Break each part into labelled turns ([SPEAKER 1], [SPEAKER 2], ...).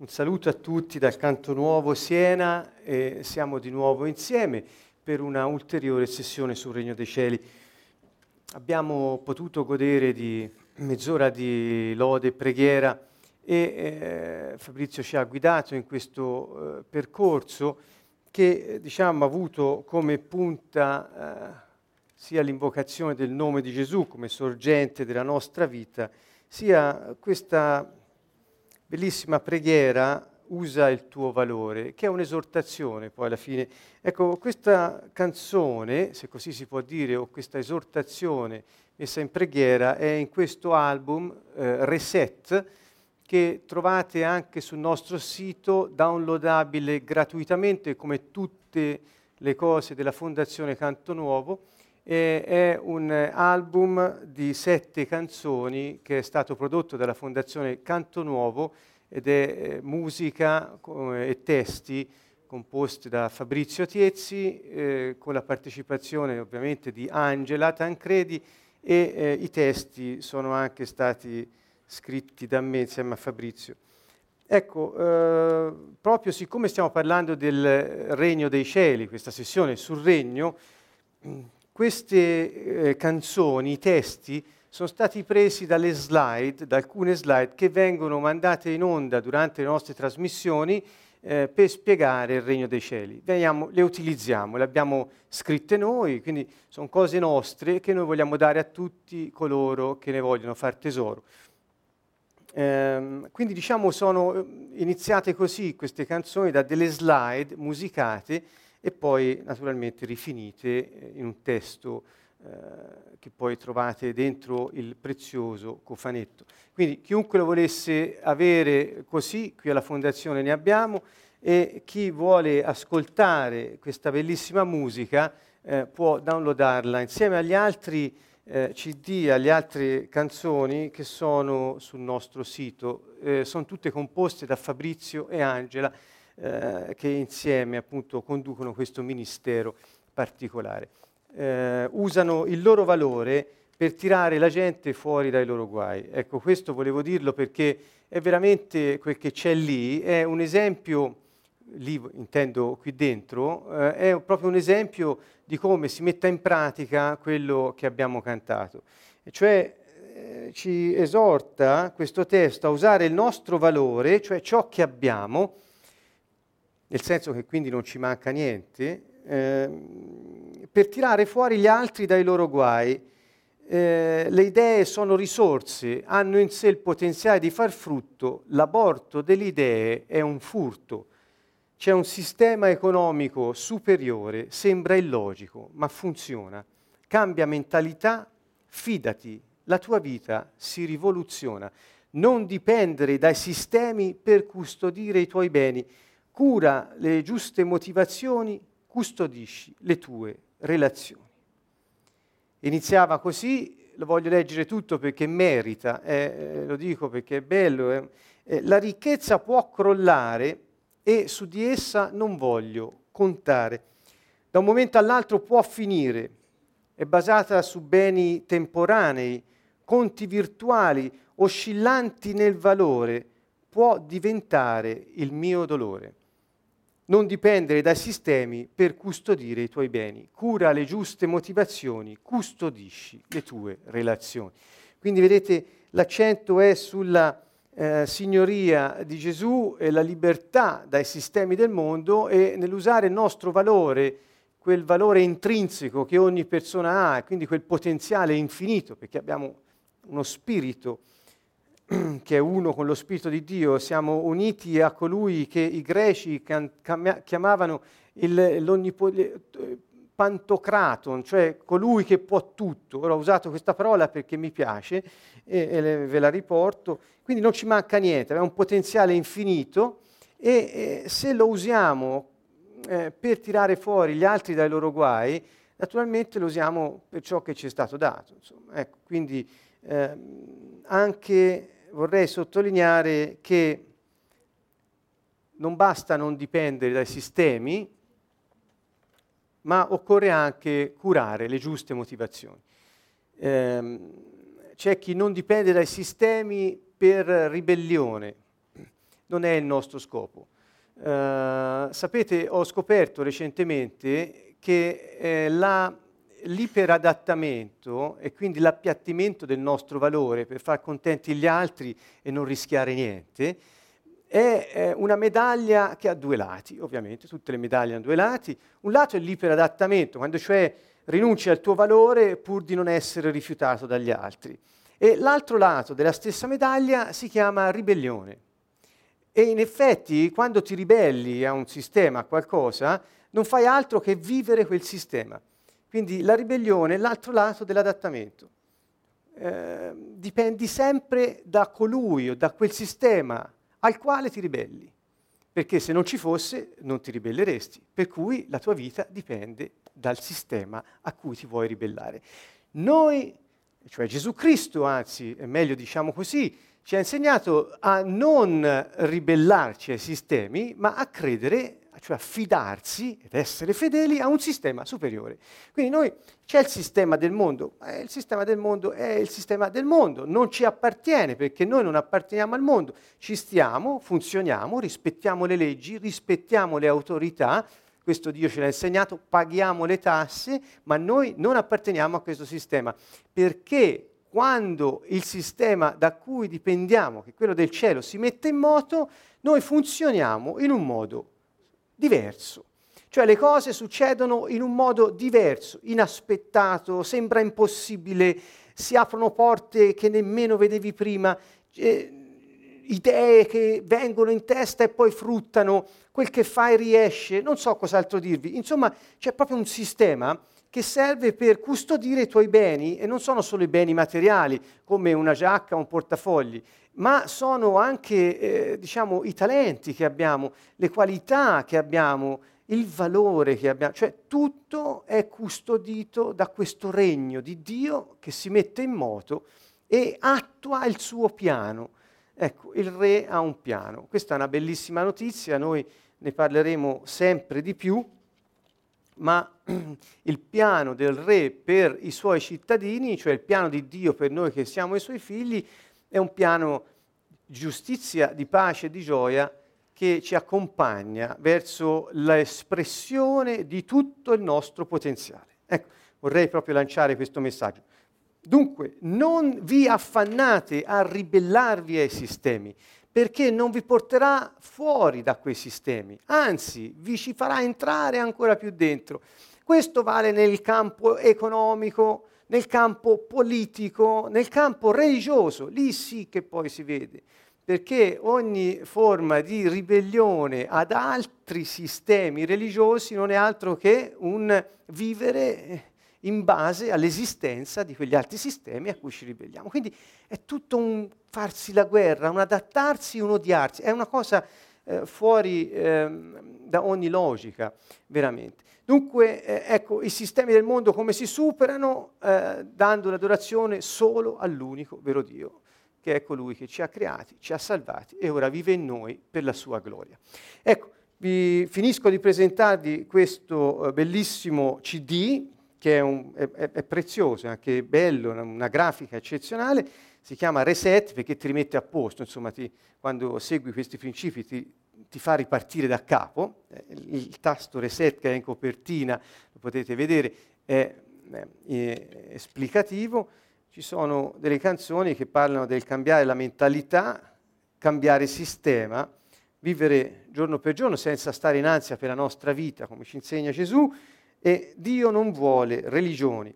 [SPEAKER 1] Un saluto a tutti dal Canto Nuovo Siena e siamo di nuovo insieme per una ulteriore sessione sul Regno dei Cieli. Abbiamo potuto godere di mezz'ora di lode e preghiera e eh, Fabrizio ci ha guidato in questo eh, percorso che diciamo, ha avuto come punta eh, sia l'invocazione del nome di Gesù come sorgente della nostra vita, sia questa bellissima preghiera usa il tuo valore, che è un'esortazione poi alla fine. Ecco, questa canzone, se così si può dire, o questa esortazione messa in preghiera, è in questo album eh, Reset, che trovate anche sul nostro sito, downloadabile gratuitamente come tutte le cose della Fondazione Canto Nuovo e è un album di sette canzoni che è stato prodotto dalla Fondazione Canto Nuovo ed è eh, musica e testi composti da Fabrizio Tiezzi eh, con la partecipazione ovviamente di Angela Tancredi e eh, i testi sono anche stati scritti da me insieme a Fabrizio. Ecco, eh, proprio siccome stiamo parlando del regno dei cieli, questa sessione sul regno, queste eh, canzoni, i testi, sono stati presi dalle slide, da alcune slide che vengono mandate in onda durante le nostre trasmissioni eh, per spiegare il regno dei cieli. Veniamo, le utilizziamo, le abbiamo scritte noi, quindi sono cose nostre che noi vogliamo dare a tutti coloro che ne vogliono far tesoro. Eh, quindi diciamo sono eh, iniziate così queste canzoni da delle slide musicate e poi naturalmente rifinite eh, in un testo eh, che poi trovate dentro il prezioso cofanetto. Quindi chiunque lo volesse avere così, qui alla Fondazione ne abbiamo, e chi vuole ascoltare questa bellissima musica eh, può downloadarla insieme agli altri eh, CD, alle altre canzoni che sono sul nostro sito. Eh, sono tutte composte da Fabrizio e Angela eh, che insieme appunto conducono questo ministero particolare. Eh, usano il loro valore per tirare la gente fuori dai loro guai. Ecco, questo volevo dirlo perché è veramente quel che c'è lì, è un esempio, lì intendo qui dentro, eh, è proprio un esempio di come si metta in pratica quello che abbiamo cantato. E cioè eh, ci esorta questo testo a usare il nostro valore, cioè ciò che abbiamo, nel senso che quindi non ci manca niente, eh, per tirare fuori gli altri dai loro guai. Eh, le idee sono risorse, hanno in sé il potenziale di far frutto, l'aborto delle idee è un furto. C'è un sistema economico superiore, sembra illogico, ma funziona. Cambia mentalità, fidati, la tua vita si rivoluziona. Non dipendere dai sistemi per custodire i tuoi beni cura le giuste motivazioni, custodisci le tue relazioni. Iniziava così, lo voglio leggere tutto perché merita, eh, lo dico perché è bello, eh, eh, la ricchezza può crollare e su di essa non voglio contare. Da un momento all'altro può finire, è basata su beni temporanei, conti virtuali, oscillanti nel valore, può diventare il mio dolore non dipendere dai sistemi per custodire i tuoi beni. Cura le giuste motivazioni, custodisci le tue relazioni. Quindi vedete l'accento è sulla eh, signoria di Gesù e la libertà dai sistemi del mondo e nell'usare il nostro valore, quel valore intrinseco che ogni persona ha, quindi quel potenziale infinito, perché abbiamo uno spirito che è uno con lo Spirito di Dio, siamo uniti a colui che i greci chiamavano il, pantocraton, cioè colui che può tutto. Ora ho usato questa parola perché mi piace e, e ve la riporto. Quindi non ci manca niente, è un potenziale infinito e, e se lo usiamo eh, per tirare fuori gli altri dai loro guai, naturalmente lo usiamo per ciò che ci è stato dato. Ecco, quindi eh, anche vorrei sottolineare che non basta non dipendere dai sistemi, ma occorre anche curare le giuste motivazioni. Eh, c'è chi non dipende dai sistemi per ribellione, non è il nostro scopo. Uh, sapete, ho scoperto recentemente che eh, la, l'iperadattamento e quindi l'appiattimento del nostro valore per far contenti gli altri e non rischiare niente è una medaglia che ha due lati, ovviamente, tutte le medaglie hanno due lati. Un lato è l'iperadattamento, quando cioè rinunci al tuo valore pur di non essere rifiutato dagli altri. E l'altro lato della stessa medaglia si chiama ribellione. E in effetti quando ti ribelli a un sistema, a qualcosa, non fai altro che vivere quel sistema. Quindi la ribellione è l'altro lato dell'adattamento. Eh, dipendi sempre da colui o da quel sistema al quale ti ribelli, perché se non ci fosse non ti ribelleresti, per cui la tua vita dipende dal sistema a cui ti vuoi ribellare. Noi cioè Gesù Cristo, anzi, meglio diciamo così, ci ha insegnato a non ribellarci ai sistemi, ma a credere, cioè a fidarsi ed essere fedeli a un sistema superiore. Quindi noi c'è il sistema del mondo, eh, il sistema del mondo è il sistema del mondo, non ci appartiene perché noi non apparteniamo al mondo, ci stiamo, funzioniamo, rispettiamo le leggi, rispettiamo le autorità, questo Dio ce l'ha insegnato, paghiamo le tasse, ma noi non apparteniamo a questo sistema, perché quando il sistema da cui dipendiamo, che è quello del cielo, si mette in moto, noi funzioniamo in un modo diverso. Cioè le cose succedono in un modo diverso, inaspettato, sembra impossibile, si aprono porte che nemmeno vedevi prima. Eh, idee che vengono in testa e poi fruttano, quel che fai riesce, non so cos'altro dirvi. Insomma, c'è proprio un sistema che serve per custodire i tuoi beni e non sono solo i beni materiali come una giacca o un portafogli, ma sono anche eh, diciamo, i talenti che abbiamo, le qualità che abbiamo, il valore che abbiamo, cioè tutto è custodito da questo regno di Dio che si mette in moto e attua il suo piano. Ecco, il re ha un piano. Questa è una bellissima notizia, noi ne parleremo sempre di più, ma il piano del re per i suoi cittadini, cioè il piano di Dio per noi che siamo i suoi figli, è un piano di giustizia, di pace e di gioia che ci accompagna verso l'espressione di tutto il nostro potenziale. Ecco, vorrei proprio lanciare questo messaggio. Dunque, non vi affannate a ribellarvi ai sistemi, perché non vi porterà fuori da quei sistemi, anzi vi ci farà entrare ancora più dentro. Questo vale nel campo economico, nel campo politico, nel campo religioso, lì sì che poi si vede, perché ogni forma di ribellione ad altri sistemi religiosi non è altro che un vivere in base all'esistenza di quegli altri sistemi a cui ci ribelliamo. Quindi è tutto un farsi la guerra, un adattarsi, un odiarsi, è una cosa eh, fuori eh, da ogni logica, veramente. Dunque, eh, ecco, i sistemi del mondo come si superano eh, dando l'adorazione solo all'unico vero Dio, che è colui che ci ha creati, ci ha salvati e ora vive in noi per la sua gloria. Ecco, vi finisco di presentarvi questo eh, bellissimo CD che è, un, è, è prezioso, anche bello, una, una, grafica eccezionale, si chiama Reset perché ti rimette a posto, insomma ti, quando segui questi principi ti, ti fa ripartire da capo. Eh, il, tasto Reset che è in copertina, lo potete vedere, è, è esplicativo. Ci sono delle canzoni che parlano del cambiare la mentalità, cambiare sistema, vivere giorno per giorno senza stare in ansia per la nostra vita, come ci insegna Gesù, e Dio non vuole religioni.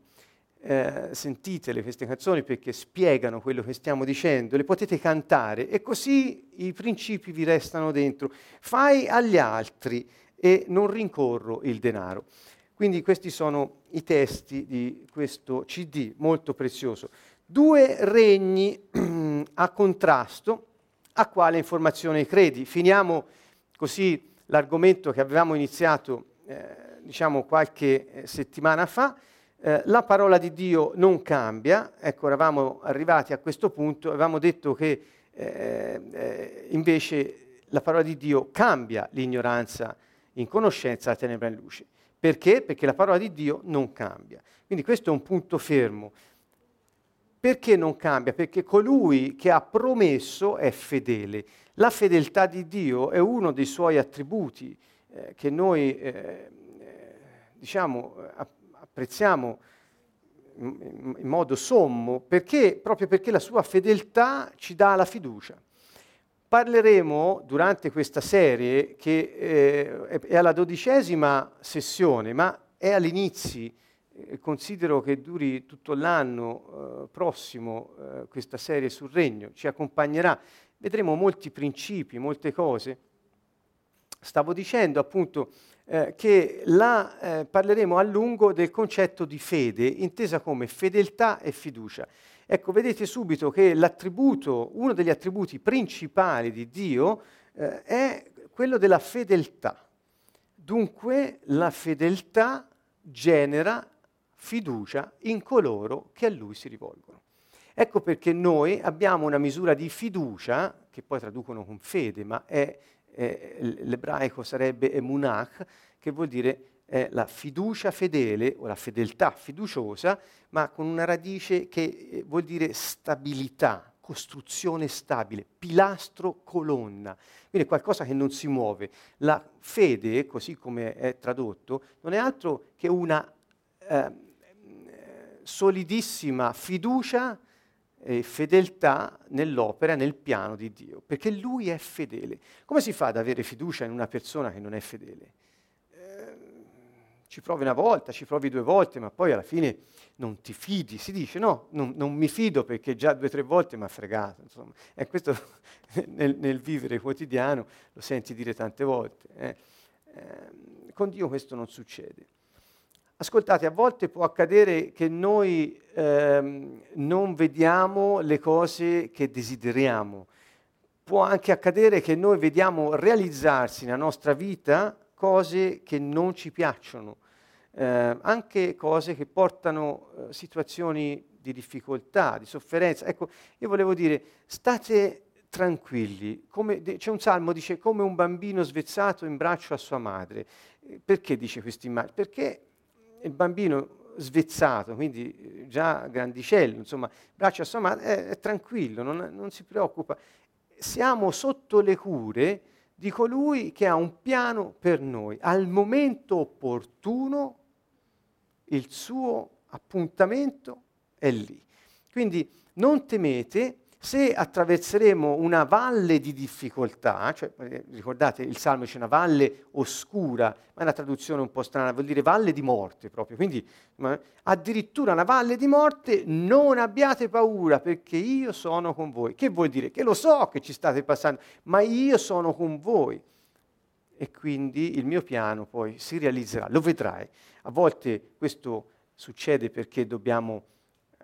[SPEAKER 1] Eh, sentitele queste canzoni perché spiegano quello che stiamo dicendo, le potete cantare e così i principi vi restano dentro. Fai agli altri e non rincorro il denaro. Quindi questi sono i testi di questo CD molto prezioso. Due regni a contrasto, a quale informazione credi? Finiamo così l'argomento che avevamo iniziato eh, diciamo qualche eh, settimana fa, eh, la parola di Dio non cambia, ecco eravamo arrivati a questo punto, avevamo detto che eh, eh, invece la parola di Dio cambia l'ignoranza in conoscenza, la tenebra in luce. Perché? Perché la parola di Dio non cambia. Quindi questo è un punto fermo. Perché non cambia? Perché colui che ha promesso è fedele. La fedeltà di Dio è uno dei suoi attributi eh, che noi eh, diciamo, apprezziamo in, modo sommo, perché, proprio perché la sua fedeltà ci dà la fiducia. Parleremo durante questa serie, che eh, è alla dodicesima sessione, ma è all'inizio, eh, considero che duri tutto l'anno eh, prossimo eh, questa serie sul regno, ci accompagnerà, vedremo molti principi, molte cose. Stavo dicendo appunto eh, che la, eh, parleremo a lungo del concetto di fede, intesa come fedeltà e fiducia. Ecco, vedete subito che uno degli attributi principali di Dio eh, è quello della fedeltà. Dunque la fedeltà genera fiducia in coloro che a Lui si rivolgono. Ecco perché noi abbiamo una misura di fiducia, che poi traducono con fede, ma è eh, l'ebraico sarebbe emunach, che vuol dire eh, la fiducia fedele o la fedeltà fiduciosa, ma con una radice che eh, vuol dire stabilità, costruzione stabile, pilastro, colonna. Quindi qualcosa che non si muove. La fede, così come è tradotto, non è altro che una eh, solidissima fiducia e fedeltà nell'opera, nel piano di Dio, perché Lui è fedele. Come si fa ad avere fiducia in una persona che non è fedele? Eh, ci provi una volta, ci provi due volte, ma poi alla fine non ti fidi. Si dice no, non, non mi fido perché già due o tre volte mi ha fregato. Insomma. E questo nel, nel, vivere quotidiano lo senti dire tante volte. Eh. Eh, con Dio questo non succede. Ascoltate, a volte può accadere che noi ehm, non vediamo le cose che desideriamo. Può anche accadere che noi vediamo realizzarsi nella nostra vita cose che non ci piacciono, eh, anche cose che portano eh, situazioni di difficoltà, di sofferenza. Ecco, io volevo dire, state tranquilli. Come, c'è un salmo che dice come un bambino svezzato in braccio a sua madre. Perché dice questa immagine? Perché il bambino svezzato, quindi eh, già grandicello, insomma, braccia a sua madre, è, è tranquillo, non, non, si preoccupa. Siamo sotto le cure di colui che ha un piano per noi. Al momento opportuno il suo appuntamento è lì. Quindi non temete, se attraverseremo una valle di difficoltà, cioè, eh, ricordate il Salmo c'è una valle oscura, ma è una traduzione un po' strana, vuol dire valle di morte proprio, quindi ma, addirittura una valle di morte, non abbiate paura perché io sono con voi. Che vuol dire? Che lo so che ci state passando, ma io sono con voi. E quindi il mio piano poi si realizzerà, lo vedrai. A volte questo succede perché dobbiamo...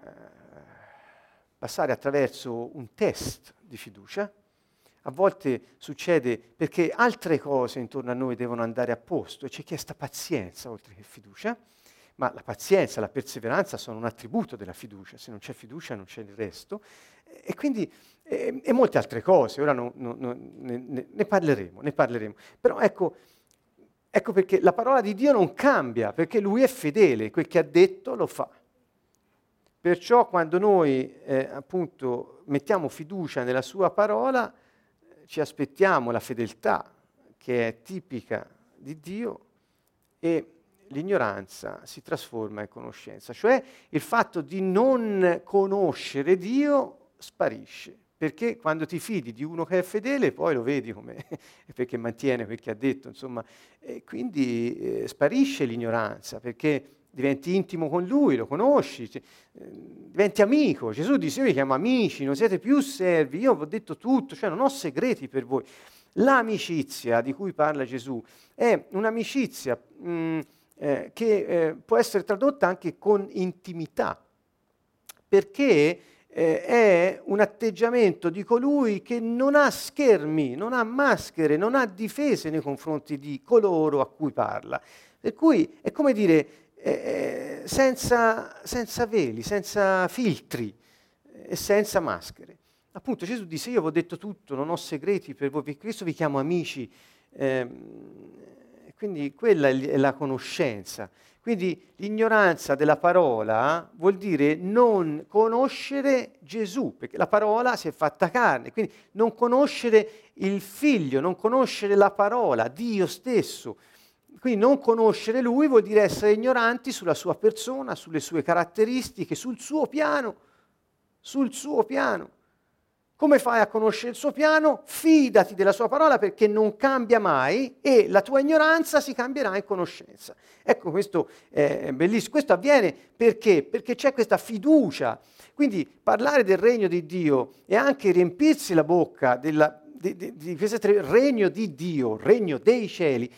[SPEAKER 1] Eh, passare attraverso un test di fiducia. A volte succede perché altre cose intorno a noi devono andare a posto e ci è chiesta pazienza oltre che fiducia, ma la pazienza la perseveranza sono un attributo della fiducia, se non c'è fiducia non c'è il resto. E quindi, e, e molte altre cose, ora no, no, no, ne, ne, parleremo, ne parleremo. Però ecco, ecco perché la parola di Dio non cambia, perché Lui è fedele, quel che ha detto lo fa. Perciò quando noi eh, appunto mettiamo fiducia nella sua parola, ci aspettiamo la fedeltà che è tipica di Dio e l'ignoranza si trasforma in conoscenza, cioè il fatto di non conoscere Dio sparisce, perché quando ti fidi di uno che è fedele poi lo vedi come, perché mantiene quel che ha detto, insomma, e quindi eh, sparisce l'ignoranza, perché diventi intimo con lui, lo conosci, cioè, diventi amico. Gesù dice, io vi chiamo amici, non siete più servi, io vi ho detto tutto, cioè non ho segreti per voi. L'amicizia di cui parla Gesù è un'amicizia mh, mm, eh, che eh, può essere tradotta anche con intimità, perché eh, è un atteggiamento di colui che non ha schermi, non ha maschere, non ha difese nei confronti di coloro a cui parla. Per cui è come dire, eh, senza, senza, veli, senza filtri e senza maschere. Appunto Gesù disse io vi ho detto tutto, non ho segreti per voi, per questo vi chiamo amici. Eh, quindi quella è la conoscenza, Quindi l'ignoranza della parola vuol dire non conoscere Gesù, perché la parola si è fatta carne, quindi non conoscere il figlio, non conoscere la parola, Dio stesso. Quindi non conoscere Lui vuol dire essere ignoranti sulla sua persona, sulle sue caratteristiche, sul suo piano, sul suo piano. Come fai a conoscere il suo piano? Fidati della sua parola perché non cambia mai e la tua ignoranza si cambierà in conoscenza. Ecco, questo è bellissimo. Questo avviene perché? Perché c'è questa fiducia. Quindi parlare del regno di Dio e anche riempirsi la bocca della, di, di, di questo regno di Dio, regno dei cieli,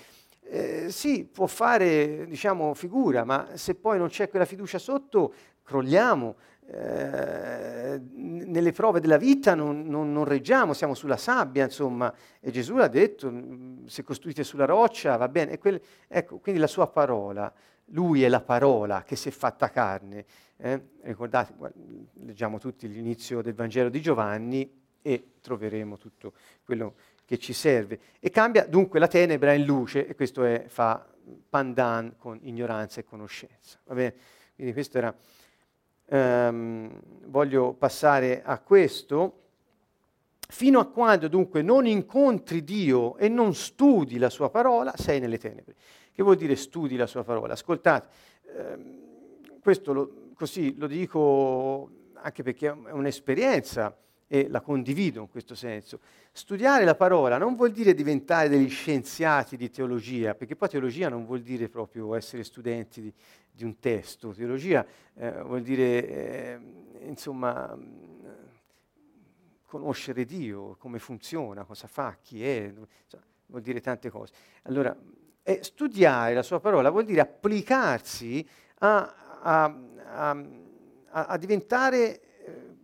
[SPEAKER 1] eh, sì, può fare, diciamo, figura, ma se poi non c'è quella fiducia sotto, crolliamo. Eh, nelle prove della vita non, non, non, reggiamo, siamo sulla sabbia, insomma, e Gesù l'ha detto, mm, se costruite sulla roccia va bene, quel, ecco, quindi la sua parola, lui è la parola che si è fatta carne. Eh? Ricordate, leggiamo tutti l'inizio del Vangelo di Giovanni e troveremo tutto quello che ci serve. E cambia dunque la tenebra in luce, e questo è, fa pandan con ignoranza e conoscenza. Va bene? Quindi questo era... Um, voglio passare a questo. Fino a quando dunque non incontri Dio e non studi la sua parola, sei nelle tenebre. Che vuol dire studi la sua parola? Ascoltate, ehm, questo lo, così lo dico anche perché è un'esperienza e la condivido in questo senso. Studiare la parola non vuol dire diventare degli scienziati di teologia, perché poi teologia non vuol dire proprio essere studenti di, di un testo, teologia eh, vuol dire, eh, insomma, conoscere Dio, come funziona, cosa fa, chi è, vuol dire tante cose. Allora, eh, studiare la sua parola vuol dire applicarsi a, a, a, a diventare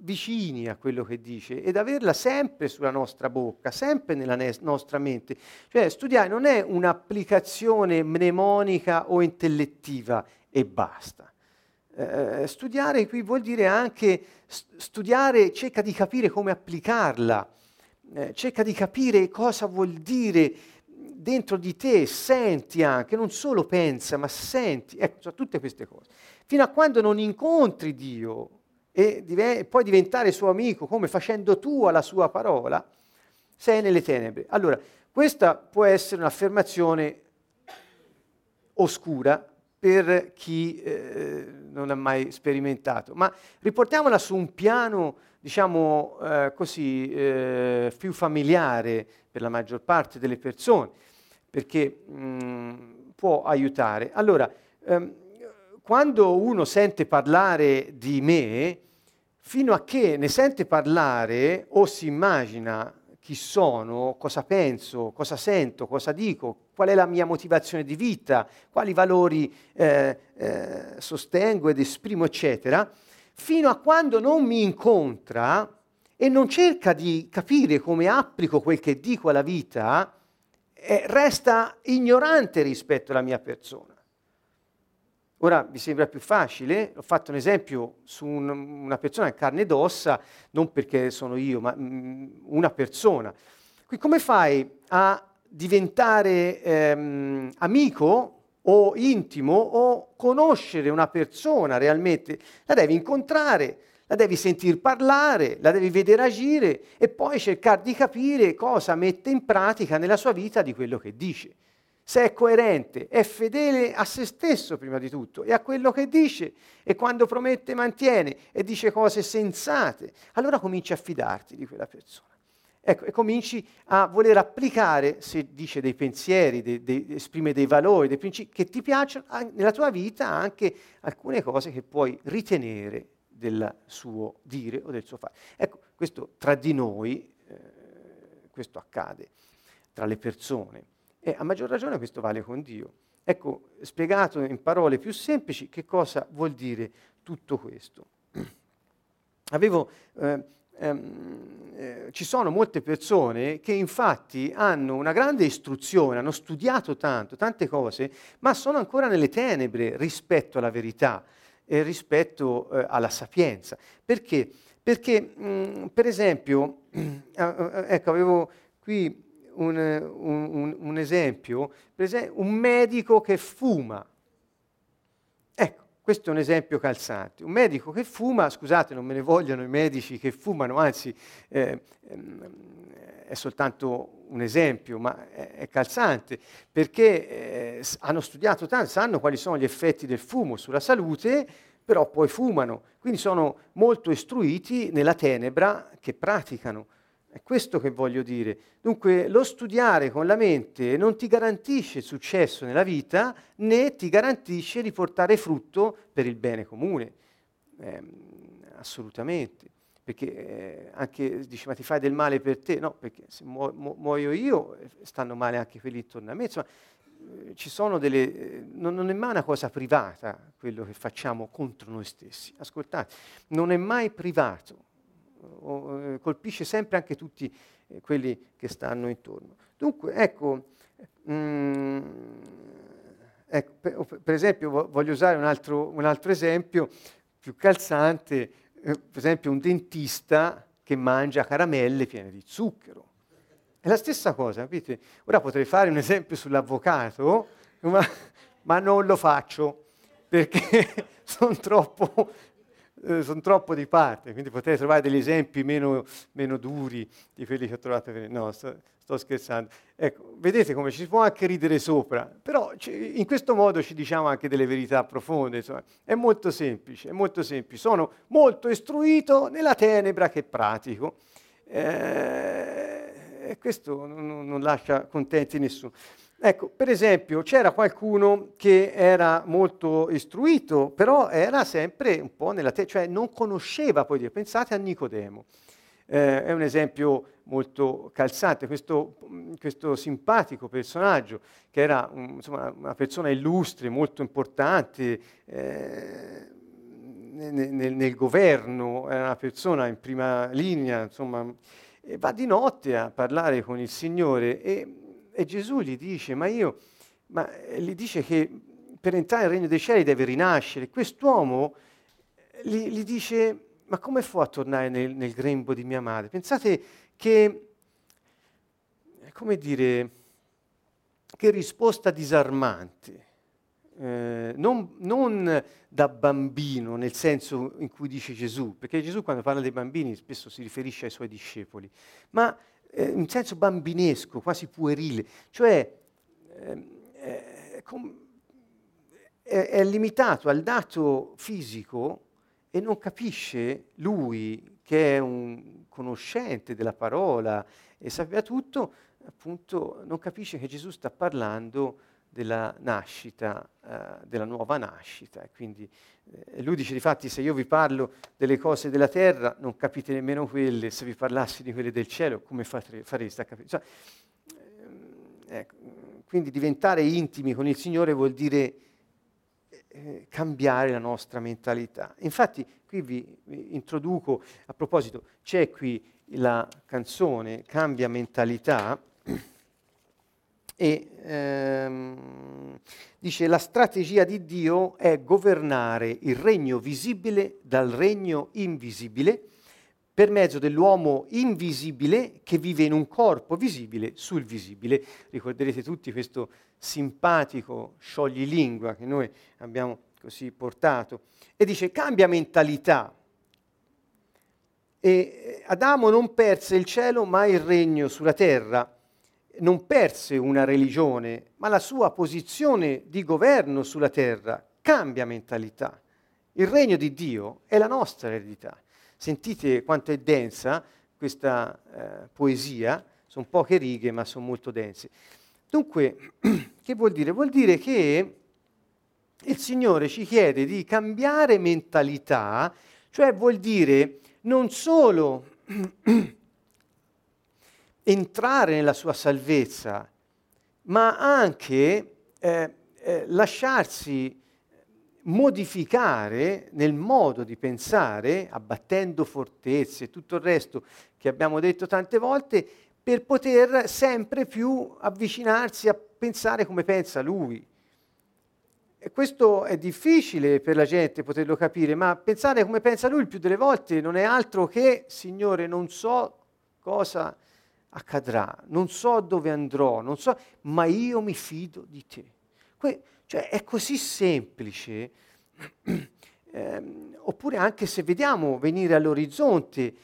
[SPEAKER 1] vicini a quello che dice ed averla sempre sulla nostra bocca, sempre nella ne- nostra mente. Cioè studiare non è un'applicazione mnemonica o intellettiva e basta. Eh, studiare qui vuol dire anche studiare, cerca di capire come applicarla, eh, cerca di capire cosa vuol dire dentro di te, senti anche, non solo pensa, ma senti, ecco, tutte queste cose. Fino a quando non incontri Dio, e div- poi diventare suo amico come facendo tua la sua parola, sei nelle tenebre. Allora, questa può essere un'affermazione oscura per chi eh, non ha mai sperimentato, ma riportiamola su un piano, diciamo eh, così, eh, più familiare per la maggior parte delle persone, perché mh, mm, può aiutare. Allora, ehm, quando uno sente parlare di me, fino a che ne sente parlare o si immagina chi sono, cosa penso, cosa sento, cosa dico, qual è la mia motivazione di vita, quali valori eh, eh, sostengo ed esprimo, eccetera, fino a quando non mi incontra e non cerca di capire come applico quel che dico alla vita, eh, resta ignorante rispetto alla mia persona. Ora vi sembra più facile, ho fatto un esempio su un, una persona in carne ed ossa, non perché sono io, ma mh, mm, una persona. Qui come fai a diventare ehm, amico o intimo o conoscere una persona realmente? La devi incontrare, la devi sentir parlare, la devi vedere agire e poi cercare di capire cosa mette in pratica nella sua vita di quello che dice se è coerente, è fedele a se stesso prima di tutto e a quello che dice e quando promette mantiene e dice cose sensate, allora cominci a fidarti di quella persona. Ecco, e cominci a voler applicare, se dice dei pensieri, dei, dei, esprime dei valori, dei principi che ti piacciono, nella tua vita anche alcune cose che puoi ritenere del suo dire o del suo fare. Ecco, questo tra di noi, eh, questo accade, tra le persone. E a maggior ragione questo vale con Dio. Ecco, spiegato in parole più semplici, che cosa vuol dire tutto questo? Avevo, eh, ehm, eh, ci sono molte persone che infatti hanno una grande istruzione, hanno studiato tanto, tante cose, ma sono ancora nelle tenebre rispetto alla verità e rispetto eh, alla sapienza. Perché? Perché, mh, per esempio, ecco, avevo qui un, un, un esempio, per esempio, un medico che fuma. Ecco, questo è un esempio calzante. Un medico che fuma, scusate, non me ne vogliono i medici che fumano, anzi eh, ehm, è soltanto un esempio, ma è, calzante, perché eh, hanno studiato tanto, sanno quali sono gli effetti del fumo sulla salute, però poi fumano, quindi sono molto istruiti nella tenebra che praticano. È questo che voglio dire. Dunque, lo studiare con la mente non ti garantisce successo nella vita, né ti garantisce di portare frutto per il bene comune. Eh, assolutamente. Perché eh, anche dici, ma ti fai del male per te? No, perché se mu- mu- muoio io, eh, stanno male anche quelli intorno a me. Insomma, eh, ci sono delle... Eh, non, non, è mai una cosa privata quello che facciamo contro noi stessi. Ascoltate, non è mai privato o, colpisce sempre anche tutti eh, quelli che stanno intorno. Dunque, ecco, mm, ecco per, per, esempio voglio usare un altro, un altro esempio più calzante, eh, per esempio un dentista che mangia caramelle piene di zucchero. È la stessa cosa, capite? Ora potrei fare un esempio sull'avvocato, ma, ma non lo faccio perché sono troppo eh, sono troppo di parte, quindi potete trovare degli esempi meno, meno duri di quelli che ho trovato. No, sto, sto, scherzando. Ecco, vedete come ci si può anche ridere sopra, però in questo modo ci diciamo anche delle verità profonde. Insomma. È molto semplice, è molto semplice. Sono molto istruito nella tenebra che pratico. Eh, e questo non, non lascia contenti nessuno. Ecco, per esempio, c'era qualcuno che era molto istruito, però era sempre un po' nella testa, cioè non conosceva poi Dio. Pensate a Nicodemo. Eh, è un esempio molto calzante, questo, questo simpatico personaggio, che era un, insomma, una persona illustre, molto importante eh, nel, nel, nel, governo, era una persona in prima linea, insomma, va di notte a parlare con il Signore e e Gesù gli dice, ma io, ma eh, gli dice che per entrare nel regno dei cieli deve rinascere. Quest'uomo eh, gli, gli dice, ma come fu a tornare nel, nel grembo di mia madre? Pensate che, come dire, che risposta disarmante. Eh, non, non, da bambino nel senso in cui dice Gesù, perché Gesù quando parla dei bambini spesso si riferisce ai suoi discepoli, ma eh, in senso bambinesco, quasi puerile, cioè ehm, eh, com- è, è limitato al dato fisico e non capisce lui, che è un conoscente della parola e sapeva tutto, appunto non capisce che Gesù sta parlando della nascita, eh, della nuova nascita. Quindi eh, lui dice, difatti, se io vi parlo delle cose della terra, non capite nemmeno quelle, se vi parlassi di quelle del cielo, come fate, fareste a capire? Cioè, eh, ecco, quindi diventare intimi con il Signore vuol dire eh, cambiare la nostra mentalità. Infatti, qui vi introduco, a proposito, c'è qui la canzone Cambia mentalità e ehm, dice la strategia di Dio è governare il regno visibile dal regno invisibile per mezzo dell'uomo invisibile che vive in un corpo visibile sul visibile. Ricorderete tutti questo simpatico scioglilingua che noi abbiamo così portato. E dice cambia mentalità. E eh, Adamo non perse il cielo ma il regno sulla terra non perse una religione, ma la sua posizione di governo sulla terra cambia mentalità. Il regno di Dio è la nostra eredità. Sentite quanto è densa questa eh, poesia, sono poche righe ma sono molto dense. Dunque, che vuol dire? Vuol dire che il Signore ci chiede di cambiare mentalità, cioè vuol dire non solo entrare nella sua salvezza, ma anche eh, eh, lasciarsi modificare nel modo di pensare, abbattendo fortezze e tutto il resto che abbiamo detto tante volte, per poter sempre più avvicinarsi a pensare come pensa lui. E questo è difficile per la gente poterlo capire, ma pensare come pensa lui il più delle volte non è altro che, Signore, non so cosa accadrà, non so dove andrò, non so, ma io mi fido di te. Que- cioè è così semplice eh, oppure anche se vediamo venire all'orizzonte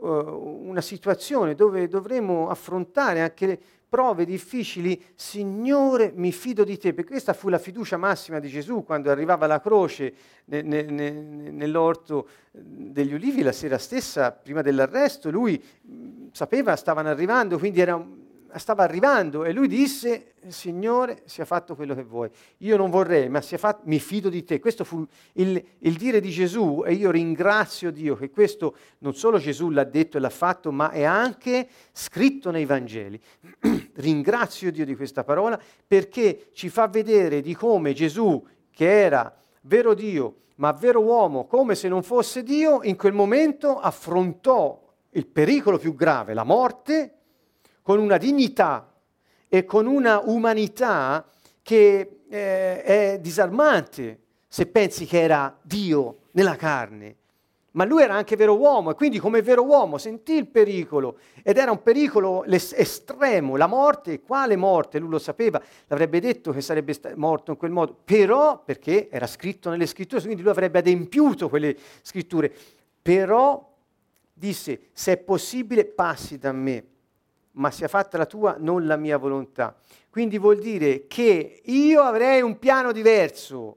[SPEAKER 1] uh, una situazione dove dovremo affrontare anche prove difficili, Signore mi fido di te, perché questa fu la fiducia massima di Gesù quando arrivava alla croce ne, ne, ne, nell'orto degli ulivi la sera stessa, prima dell'arresto, lui sapeva stavano arrivando, quindi era stava arrivando e lui disse, Signore, sia fatto quello che vuoi. Io non vorrei, ma sia fatto, mi fido di te. Questo fu il, il, dire di Gesù e io ringrazio Dio che questo non solo Gesù l'ha detto e l'ha fatto, ma è anche scritto nei Vangeli. ringrazio Dio di questa parola perché ci fa vedere di come Gesù, che era vero Dio, ma vero uomo, come se non fosse Dio, in quel momento affrontò il pericolo più grave, la morte, con una dignità e con una umanità che eh, è disarmante se pensi che era Dio nella carne. Ma lui era anche vero uomo e quindi come vero uomo sentì il pericolo ed era un pericolo estremo, la morte, quale morte? Lui lo sapeva, l'avrebbe detto che sarebbe morto in quel modo, però perché era scritto nelle scritture, quindi lui avrebbe adempiuto quelle scritture, però disse se è possibile passi da me ma sia fatta la tua, non la mia volontà. Quindi vuol dire che io avrei un piano diverso,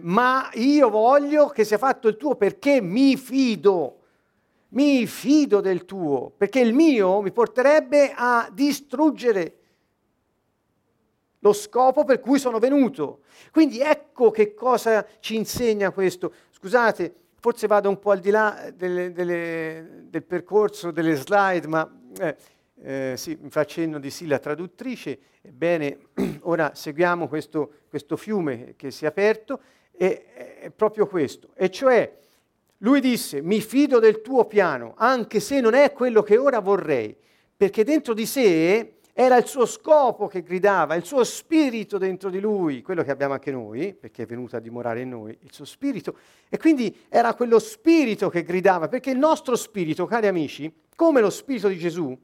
[SPEAKER 1] ma io voglio che sia fatto il tuo perché mi fido, mi fido del tuo, perché il mio mi porterebbe a distruggere lo scopo per cui sono venuto. Quindi ecco che cosa ci insegna questo. Scusate, forse vado un po' al di là delle, delle, del percorso, delle slide, ma eh, eh, sì, mi fa cenno di sì la traduttrice. Ebbene, ora seguiamo questo, questo fiume che si è aperto e è proprio questo. E cioè, lui disse, mi fido del tuo piano, anche se non è quello che ora vorrei, perché dentro di sé era il suo scopo che gridava, il suo spirito dentro di lui, quello che abbiamo anche noi, perché è venuto a dimorare in noi, il suo spirito. E quindi era quello spirito che gridava, perché il nostro spirito, cari amici, come lo spirito di Gesù,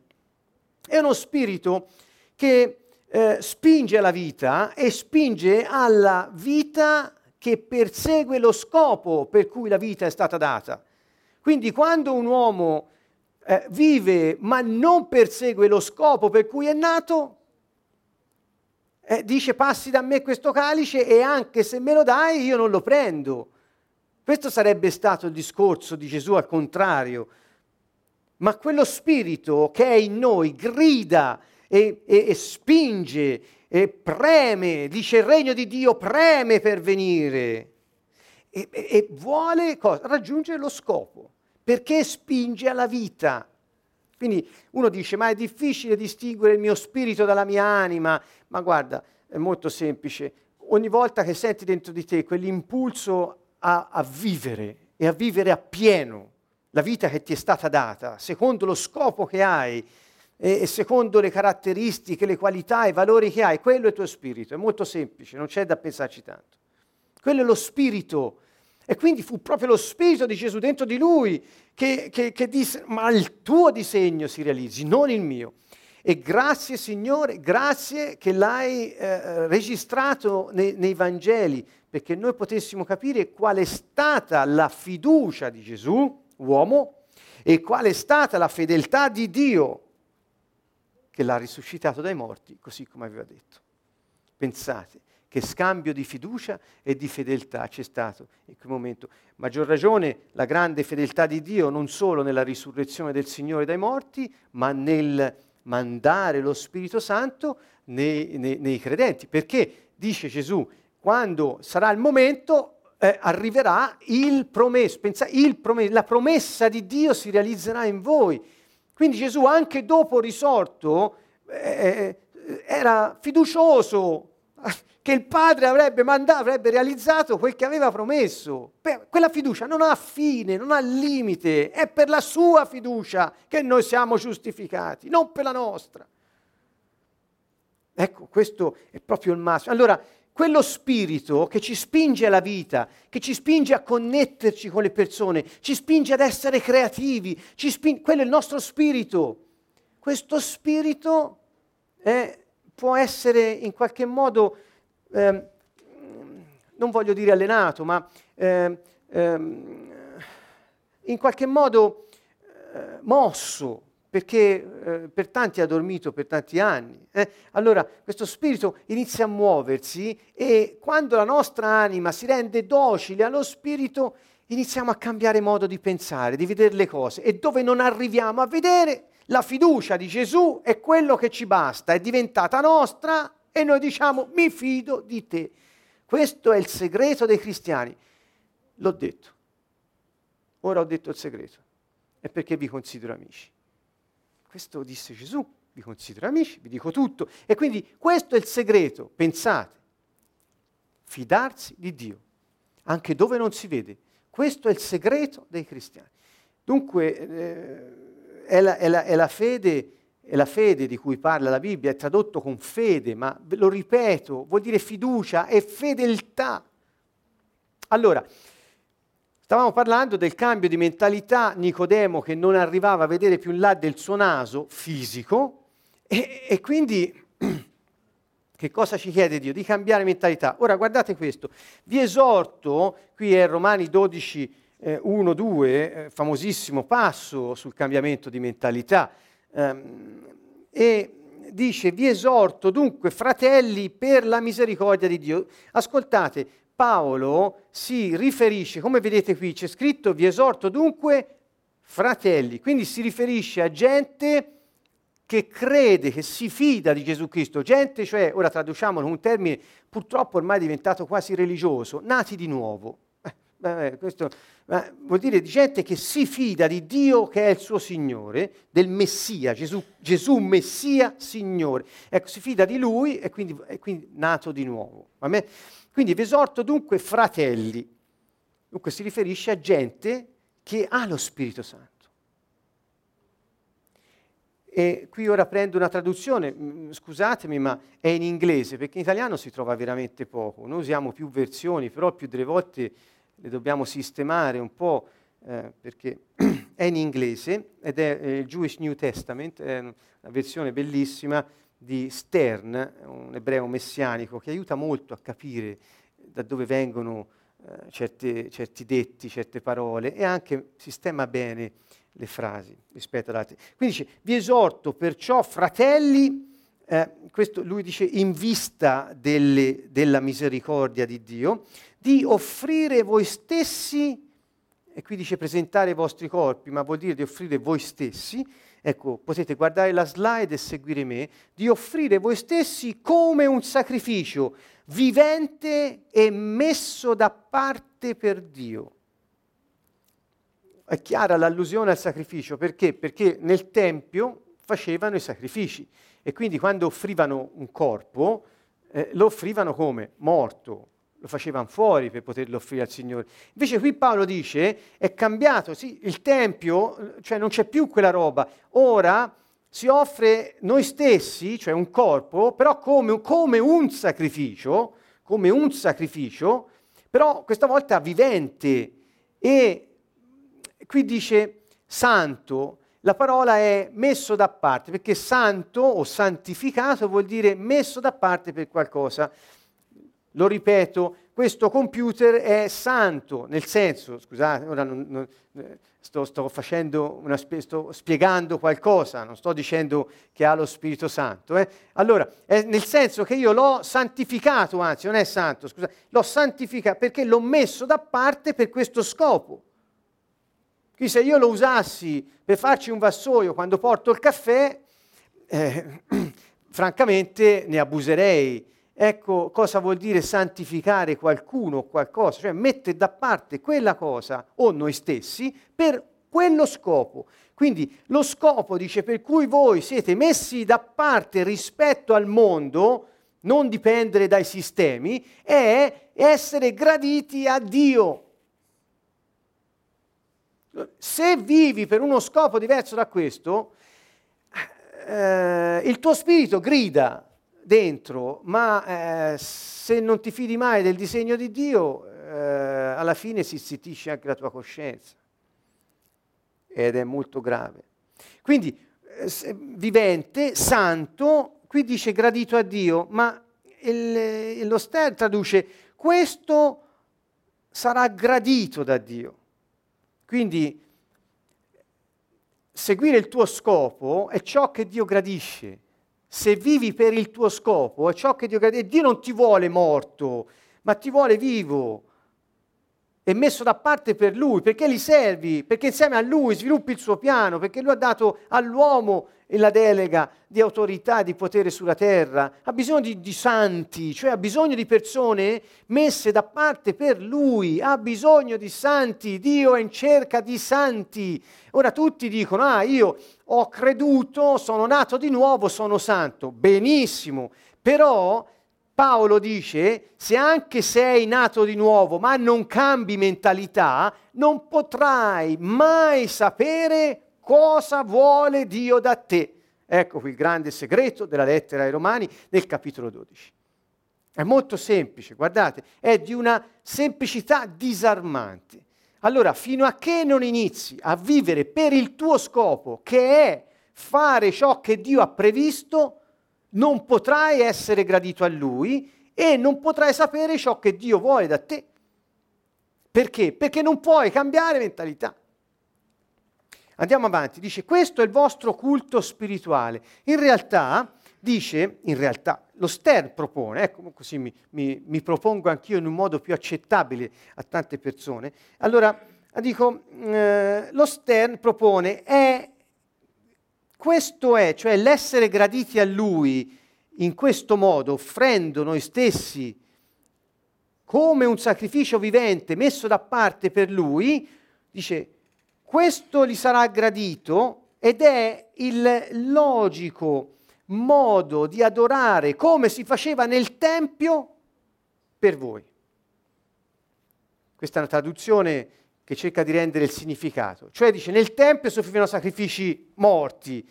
[SPEAKER 1] è uno spirito che eh, spinge alla vita e spinge alla vita che persegue lo scopo per cui la vita è stata data. Quindi quando un uomo eh, vive ma non persegue lo scopo per cui è nato, eh, dice passi da me questo calice e anche se me lo dai io non lo prendo. Questo sarebbe stato il discorso di Gesù al contrario. Ma quello spirito che è in noi grida e, e, e spinge e preme, dice il regno di Dio preme per venire e, e vuole cosa? raggiungere lo scopo perché spinge alla vita. Quindi uno dice, ma è difficile distinguere il mio spirito dalla mia anima. Ma guarda, è molto semplice. Ogni volta che senti dentro di te quell'impulso a, a vivere e a vivere appieno la vita che ti è stata data, secondo lo scopo che hai e, secondo le caratteristiche, le qualità e i valori che hai, quello è il tuo spirito. È molto semplice, non c'è da pensarci tanto. Quello è lo spirito e quindi fu proprio lo Spirito di Gesù dentro di lui che, che, che disse, ma il tuo disegno si realizzi, non il mio. E grazie Signore, grazie che l'hai eh, registrato nei, nei, Vangeli, perché noi potessimo capire qual è stata la fiducia di Gesù, uomo, e qual è stata la fedeltà di Dio che l'ha risuscitato dai morti, così come aveva detto. Pensate, che scambio di fiducia e di fedeltà c'è stato in quel momento. Maggior ragione la grande fedeltà di Dio non solo nella risurrezione del Signore dai morti, ma nel mandare lo Spirito Santo nei, nei, nei credenti. Perché, dice Gesù, quando sarà il momento eh, arriverà il promesso, pensa, il promesso, la promessa di Dio si realizzerà in voi. Quindi Gesù anche dopo risorto eh, eh era fiducioso che il padre avrebbe mandato, avrebbe realizzato quel che aveva promesso. quella fiducia non ha fine, non ha limite, è per la sua fiducia che noi siamo giustificati, non per la nostra. Ecco, questo è proprio il massimo. Allora, quello spirito che ci spinge alla vita, che ci spinge a connetterci con le persone, ci spinge ad essere creativi, spinge, quello è il nostro spirito. Questo spirito eh, può essere in qualche modo eh, non voglio dire allenato, ma eh, ehm, in qualche modo eh, mosso, perché eh, per tanti ha dormito per tanti anni. Eh? Allora questo spirito inizia a muoversi e quando la nostra anima si rende docile allo spirito, iniziamo a cambiare modo di pensare, di vedere le cose e dove non arriviamo a vedere, la fiducia di Gesù è quello che ci basta, è diventata nostra e noi diciamo mi fido di te. Questo è il segreto dei cristiani. L'ho detto. Ora ho detto il segreto. È perché vi considero amici. Questo disse Gesù, vi considero amici, vi dico tutto. E quindi questo è il segreto, pensate. Fidarsi di Dio, anche dove non si vede. Questo è il segreto dei cristiani. Dunque eh, è, la, è, la, è, la fede, è la fede di cui parla la Bibbia, è tradotto con fede, ma lo ripeto, vuol dire fiducia e fedeltà. Allora, stavamo parlando del cambio di mentalità, Nicodemo che non arrivava a vedere più in là del suo naso fisico e, e quindi Che cosa ci chiede Dio? Di cambiare mentalità. Ora guardate questo, vi esorto, qui è Romani 12, eh, 1, 2, eh, famosissimo passo sul cambiamento di mentalità, e dice, vi esorto dunque fratelli per la misericordia di Dio. Ascoltate, Paolo si riferisce, come vedete qui c'è scritto, vi esorto dunque fratelli, quindi si riferisce a gente che crede, che si fida di Gesù Cristo, gente, cioè, ora traduciamolo in un termine purtroppo ormai diventato quasi religioso, nati di nuovo. Beh, questo vuol dire di gente che si fida di Dio che è il suo Signore, del Messia, Gesù, Gesù Messia Signore. Ecco, si fida di Lui e quindi, è quindi nato di nuovo. Quindi vi esorto dunque fratelli, dunque si riferisce a gente che ha lo Spirito Santo. E qui ora prendo una traduzione, scusatemi, ma è in inglese, perché in italiano si trova veramente poco. Noi usiamo più versioni, però più delle volte le dobbiamo sistemare un po', eh, perché è in inglese ed è il eh, Jewish New Testament, è una versione bellissima di Stern, un ebreo messianico, che aiuta molto a capire da dove vengono eh, certe, certi detti, certe parole e anche sistema bene le frasi rispetto ad altri. Quindi dice, vi esorto perciò, fratelli, eh, questo lui dice in vista delle, della misericordia di Dio, di offrire voi stessi, e qui dice presentare i vostri corpi, ma vuol dire di offrire voi stessi, ecco, potete guardare la slide e seguire me, di offrire voi stessi come un sacrificio vivente e messo da parte per Dio. È chiara l'allusione al sacrificio, perché? Perché nel Tempio facevano i sacrifici e quindi quando offrivano un corpo, eh, lo offrivano come? Morto, lo facevano fuori per poterlo offrire al Signore. Invece qui Paolo dice, è cambiato, sì, il Tempio, cioè non c'è più quella roba, ora si offre noi stessi, cioè un corpo, però come, come un sacrificio, come un sacrificio, però questa volta vivente e qui dice santo, la parola è messo da parte, perché santo o santificato vuol dire messo da parte per qualcosa. Lo ripeto, questo computer è santo, nel senso, scusate, ora non, non, sto, sto, una, sto, spiegando qualcosa, non sto dicendo che ha lo Spirito Santo. Eh? Allora, nel senso che io l'ho santificato, anzi non è santo, scusate, l'ho santificato perché l'ho messo da parte per questo scopo. Quindi se io lo usassi per farci un vassoio quando porto il caffè, eh, francamente ne abuserei. Ecco cosa vuol dire santificare qualcuno o qualcosa, cioè mettere da parte quella cosa o noi stessi per quello scopo. Quindi lo scopo dice per cui voi siete messi da parte rispetto al mondo, non dipendere dai sistemi, è essere graditi a Dio. Se vivi per uno scopo diverso da questo, eh, il tuo spirito grida dentro, ma eh, se non ti fidi mai del disegno di Dio, eh, alla fine si zittisce anche la tua coscienza. Ed è molto grave. Quindi, eh, vivente, santo, qui dice gradito a Dio, ma il, lo Ster traduce questo sarà gradito da Dio. Quindi seguire il tuo scopo è ciò che Dio gradisce. Se vivi per il tuo scopo è ciò che Dio gradisce. Dio non ti vuole morto, ma ti vuole vivo e messo da parte per Lui, perché gli servi, perché insieme a Lui sviluppi il suo piano, perché Lui ha dato all'uomo la delega di autorità e di potere sulla terra, ha bisogno di, di, santi, cioè ha bisogno di persone messe da parte per Lui, ha bisogno di santi, Dio è in cerca di santi. Ora tutti dicono, ah io ho creduto, sono nato di nuovo, sono santo, benissimo, però Paolo dice, se anche sei nato di nuovo, ma non cambi mentalità, non potrai mai sapere cosa vuole Dio da te. Ecco qui il grande segreto della lettera ai Romani nel capitolo 12. È molto semplice, guardate, è di una semplicità disarmante. Allora, fino a che non inizi a vivere per il tuo scopo, che è fare ciò che Dio ha previsto, non potrai essere gradito a Lui e non potrai sapere ciò che Dio vuole da te. Perché? Perché non puoi cambiare mentalità. Andiamo avanti, dice questo è il vostro culto spirituale. In realtà, dice, in realtà, lo Stern propone, ecco così mi, mi, mi propongo anch'io in un modo più accettabile a tante persone, allora dico, eh, lo Stern propone è questo è, cioè l'essere graditi a Lui in questo modo, offrendo noi stessi come un sacrificio vivente messo da parte per Lui, dice, questo gli sarà gradito ed è il logico modo di adorare come si faceva nel Tempio per voi. Questa è una traduzione che cerca di rendere il significato. Cioè dice, nel Tempio si offrivano sacrifici morti,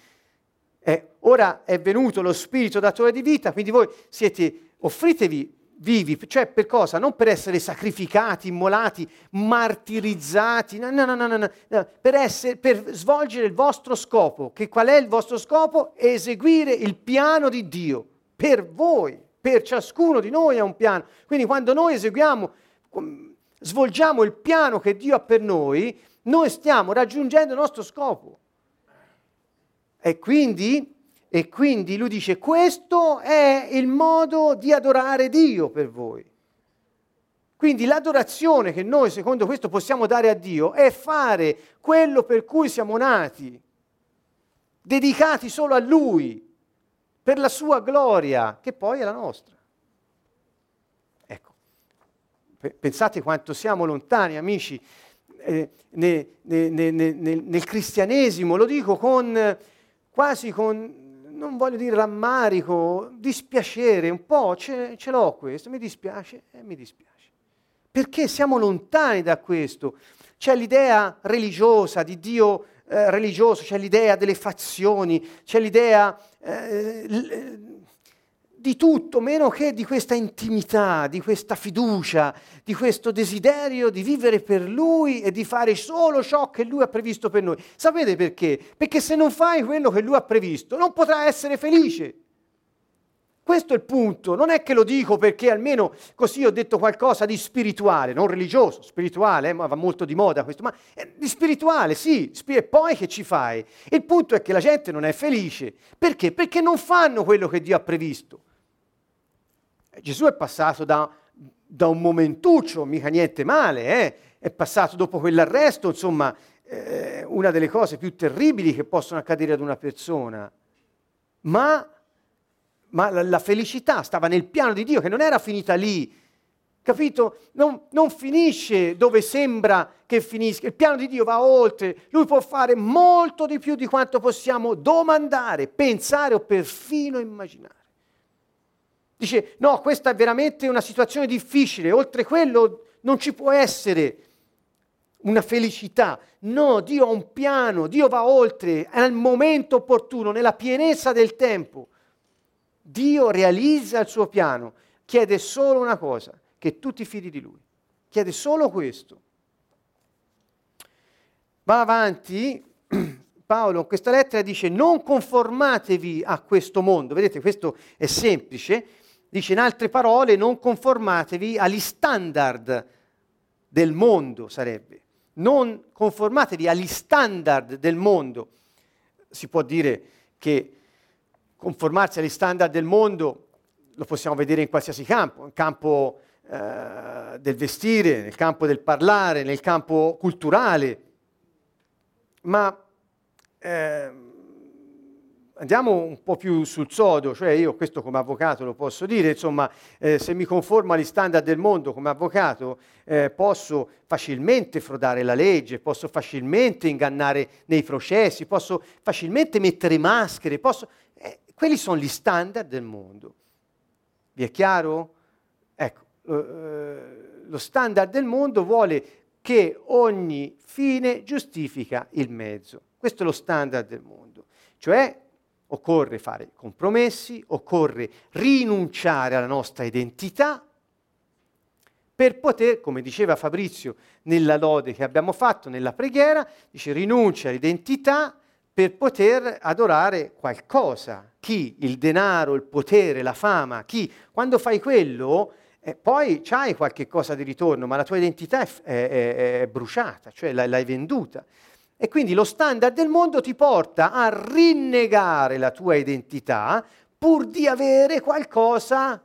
[SPEAKER 1] eh, ora è venuto lo Spirito datore di vita, quindi voi siete, offritevi vivi, cioè per cosa? Non per essere sacrificati, immolati, martirizzati, no, no, no, no, per svolgere il vostro scopo. Che qual è il vostro scopo? Eseguire il piano di Dio per voi, per ciascuno di noi è un piano. Quindi quando noi eseguiamo svolgiamo il piano che Dio ha per noi, noi stiamo raggiungendo il nostro scopo. E quindi, e quindi lui dice, questo è il modo di adorare Dio per voi. Quindi l'adorazione che noi, secondo questo, possiamo dare a Dio è fare quello per cui siamo nati, dedicati solo a Lui, per la sua gloria, che poi è la nostra. Pensate quanto siamo lontani, amici, eh, ne, ne, ne, nel cristianesimo, lo dico con quasi con, non voglio dire rammarico, dispiacere, un po' ce, ce l'ho questo, mi dispiace e eh, mi dispiace. Perché siamo lontani da questo. C'è l'idea religiosa di Dio eh, religioso, c'è l'idea delle fazioni, c'è l'idea eh, di tutto meno che di questa intimità, di questa fiducia, di questo desiderio di vivere per Lui e di fare solo ciò che Lui ha previsto per noi. Sapete perché? Perché se non fai quello che Lui ha previsto non potrai essere felice. Questo è il punto, non è che lo dico perché almeno così ho detto qualcosa di spirituale, non religioso, spirituale, eh, ma va molto di moda questo, ma di spirituale, sì, e poi che ci fai? Il punto è che la gente non è felice, perché? Perché non fanno quello che Dio ha previsto. Gesù è passato da, da un momentuccio, mica niente male, eh? è passato dopo quell'arresto, insomma, eh, una delle cose più terribili che possono accadere ad una persona. Ma, ma la, la, felicità stava nel piano di Dio, che non era finita lì. Capito? Non, non finisce dove sembra che finisca. Il piano di Dio va oltre. Lui può fare molto di più di quanto possiamo domandare, pensare o perfino immaginare. Dice, no, questa è veramente una situazione difficile, oltre quello non ci può essere una felicità. No, Dio ha un piano, Dio va oltre, al momento opportuno, nella pienezza del tempo. Dio realizza il suo piano, chiede solo una cosa, che tu ti fidi di Lui. Chiede solo questo. Va avanti Paolo in questa lettera dice non conformatevi a questo mondo. Vedete, questo è semplice Dice in altre parole, non conformatevi agli standard del mondo, sarebbe. Non conformatevi agli standard del mondo. Si può dire che conformarsi agli standard del mondo lo possiamo vedere in qualsiasi campo, nel campo eh, del vestire, nel campo del parlare, nel campo culturale, ma eh, andiamo un po' più sul sodo, cioè io questo come avvocato lo posso dire, insomma, eh, se mi conformo agli standard del mondo come avvocato, eh, posso facilmente frodare la legge, posso facilmente ingannare nei processi, posso facilmente mettere maschere, posso... Eh, quelli sono gli standard del mondo. Vi è chiaro? Ecco, eh, lo standard del mondo vuole che ogni fine giustifica il mezzo. Questo è lo standard del mondo. Cioè occorre fare compromessi, occorre rinunciare alla nostra identità per poter, come diceva Fabrizio nella lode che abbiamo fatto, nella preghiera, dice rinuncia all'identità per poter adorare qualcosa. Chi? Il denaro, il potere, la fama. Chi? Quando fai quello, eh, poi c'hai qualche cosa di ritorno, ma la tua identità è, è, è, bruciata, cioè l'hai venduta. E quindi lo standard del mondo ti porta a rinnegare la tua identità pur di avere qualcosa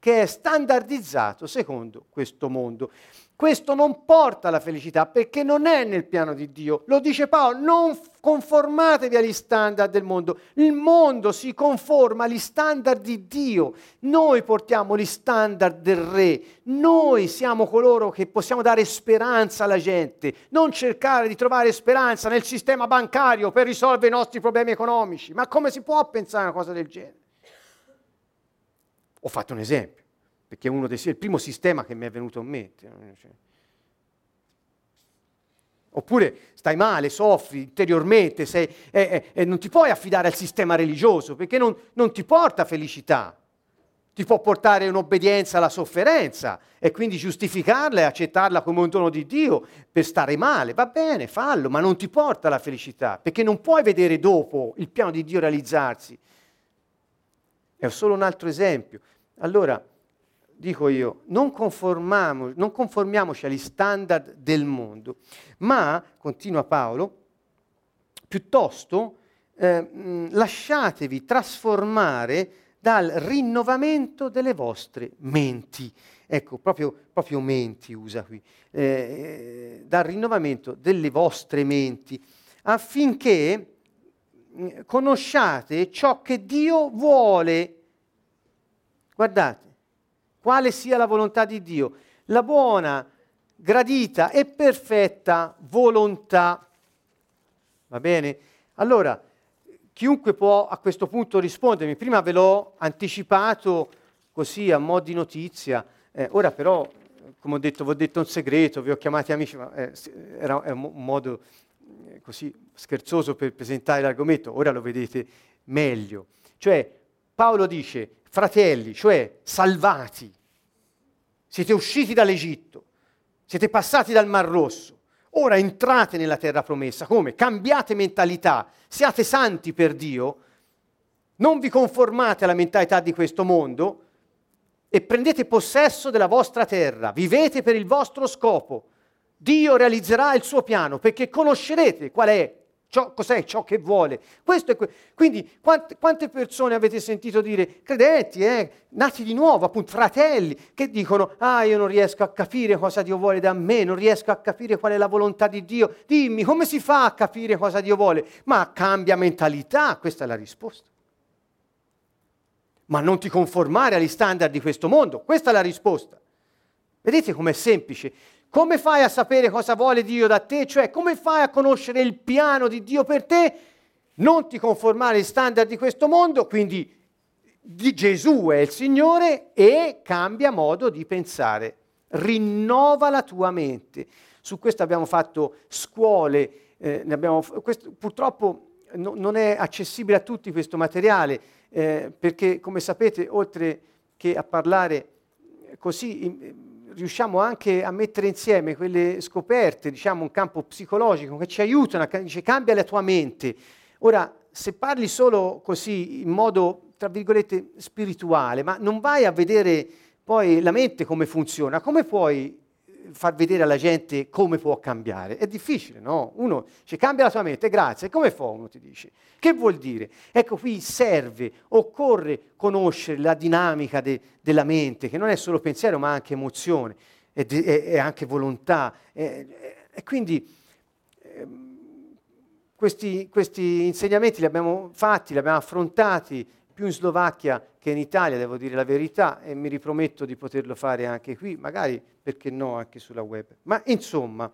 [SPEAKER 1] che è standardizzato secondo questo mondo. Questo non porta alla felicità perché non è nel piano di Dio. Lo dice Paolo, non conformatevi agli standard del mondo. Il mondo si conforma agli standard di Dio. Noi portiamo gli standard del Re. Noi siamo coloro che possiamo dare speranza alla gente. Non cercare di trovare speranza nel sistema bancario per risolvere i nostri problemi economici. Ma come si può pensare a una cosa del genere? Ho fatto un esempio perché è, dei, è il primo sistema che mi è venuto in mente. Cioè. Oppure stai male, soffri interiormente sei, e, e, e, non ti puoi affidare al sistema religioso perché non, non ti porta felicità ti può portare un'obbedienza alla sofferenza e quindi giustificarla e accettarla come un dono di Dio per stare male. Va bene, fallo, ma non ti porta alla felicità, perché non puoi vedere dopo il piano di Dio realizzarsi. È solo un altro esempio. Allora, dico io, non, non conformiamoci agli standard del mondo, ma, continua Paolo, piuttosto eh, lasciatevi trasformare dal rinnovamento delle vostre menti. Ecco, proprio, proprio menti usa qui, eh, dal rinnovamento delle vostre menti, affinché conosciate ciò che Dio vuole. Guardate, quale sia la volontà di Dio, la buona, gradita e perfetta volontà. Va bene? Allora, chiunque può a questo punto rispondermi, prima ve l'ho anticipato così a mo' di notizia, eh, ora però, come ho detto, vi ho detto un segreto, vi ho chiamati amici, ma eh, era, era, un modo eh, così scherzoso per presentare l'argomento, ora lo vedete meglio. Cioè, Paolo dice, fratelli, cioè salvati, siete usciti dall'Egitto, siete passati dal Mar Rosso, ora entrate nella terra promessa. Come? Cambiate mentalità, siate santi per Dio, non vi conformate alla mentalità di questo mondo e prendete possesso della vostra terra, vivete per il vostro scopo. Dio realizzerà il suo piano perché conoscerete qual è Ciò, cos'è ciò che vuole? Que- quindi quante, quante, persone avete sentito dire, credenti, eh, nati di nuovo, appunto fratelli, che dicono, ah io non riesco a capire cosa Dio vuole da me, non riesco a capire qual è la volontà di Dio, dimmi come si fa a capire cosa Dio vuole? Ma cambia mentalità, questa è la risposta. Ma non ti conformare agli standard di questo mondo, questa è la risposta. Vedete com'è semplice? Come fai a sapere cosa vuole Dio da te? Cioè, come fai a conoscere il piano di Dio per te? Non ti conformare agli standard di questo mondo, quindi di Gesù è il Signore e cambia modo di pensare. Rinnova la tua mente. Su questo abbiamo fatto scuole, eh, abbiamo, questo, purtroppo no, non è accessibile a tutti questo materiale, eh, perché come sapete, oltre che a parlare così riusciamo anche a mettere insieme quelle scoperte, diciamo un campo psicologico che ci aiutano, dice cambia la tua mente. Ora, se parli solo così in modo tra virgolette, spirituale, ma non vai a vedere poi la mente come funziona, come puoi far vedere alla gente come può cambiare. È difficile, no? Uno ci cambia la tua mente, grazie, come fa uno ti dice? Che vuol dire? Ecco qui serve, occorre conoscere la dinamica de, della mente, che non è solo pensiero ma anche emozione e, de, e, e anche volontà. E, quindi eh, questi, questi insegnamenti li abbiamo fatti, li abbiamo affrontati più in Slovacchia che in Italia, devo dire la verità, e mi riprometto di poterlo fare anche qui, magari perché no anche sulla web. Ma insomma,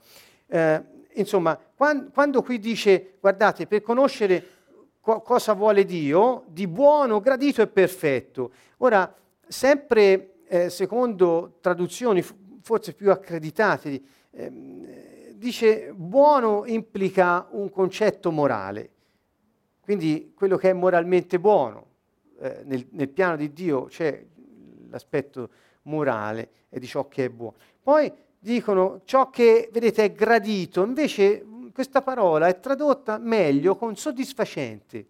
[SPEAKER 1] eh, insomma quando, quando, qui dice, guardate, per conoscere co- cosa vuole Dio, di buono, gradito e perfetto. Ora, sempre eh, secondo traduzioni forse più accreditate, eh, dice buono implica un concetto morale, quindi quello che è moralmente buono eh, nel, nel, piano di Dio c'è l'aspetto morale e di ciò che è buono. Poi dicono ciò che, vedete, è gradito, invece questa parola è tradotta meglio con soddisfacente.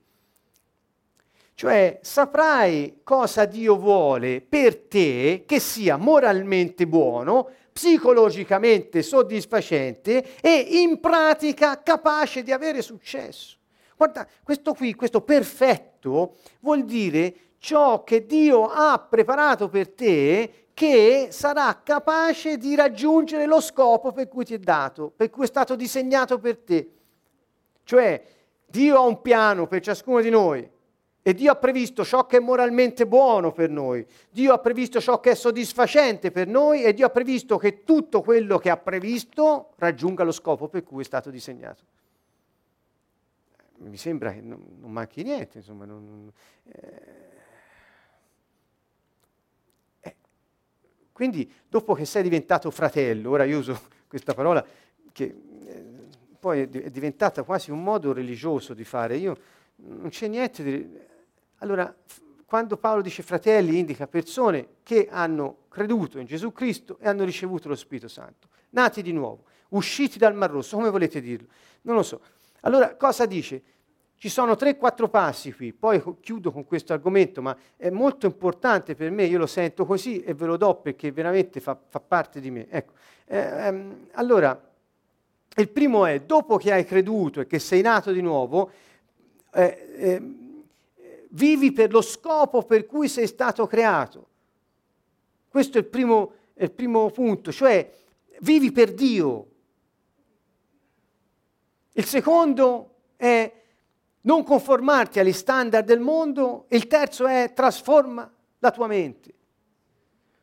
[SPEAKER 1] Cioè saprai cosa Dio vuole per te che sia moralmente buono, psicologicamente soddisfacente e in pratica capace di avere successo. Guarda, questo qui, questo perfetto, vuol dire ciò che Dio ha preparato per te che sarà capace di raggiungere lo scopo per cui ti è dato, per cui è stato disegnato per te. Cioè, Dio ha un piano per ciascuno di noi e Dio ha previsto ciò che è moralmente buono per noi, Dio ha previsto ciò che è soddisfacente per noi e Dio ha previsto che tutto quello che ha previsto raggiunga lo scopo per cui è stato disegnato mi sembra che non, non manchi niente, insomma. Non, eh. Eh. Quindi, dopo che sei diventato fratello, ora io uso questa parola che eh, poi è diventata quasi un modo religioso di fare, io non c'è niente di... Allora, quando Paolo dice fratelli, indica persone che hanno creduto in Gesù Cristo e hanno ricevuto lo Spirito Santo, nati di nuovo, usciti dal Mar Rosso, come volete dirlo? Non lo so. Allora, cosa dice? Ci sono tre, quattro passi qui, poi chiudo con questo argomento, ma è molto importante per me, io lo sento così e ve lo do perché veramente fa, fa parte di me. Ecco. Eh, ehm, allora, il primo è, dopo che hai creduto e che sei nato di nuovo, eh, eh, vivi per lo scopo per cui sei stato creato. Questo è il primo, è il primo punto, cioè vivi per Dio. Il secondo è non conformarti agli standard del mondo, il terzo è trasforma la tua mente.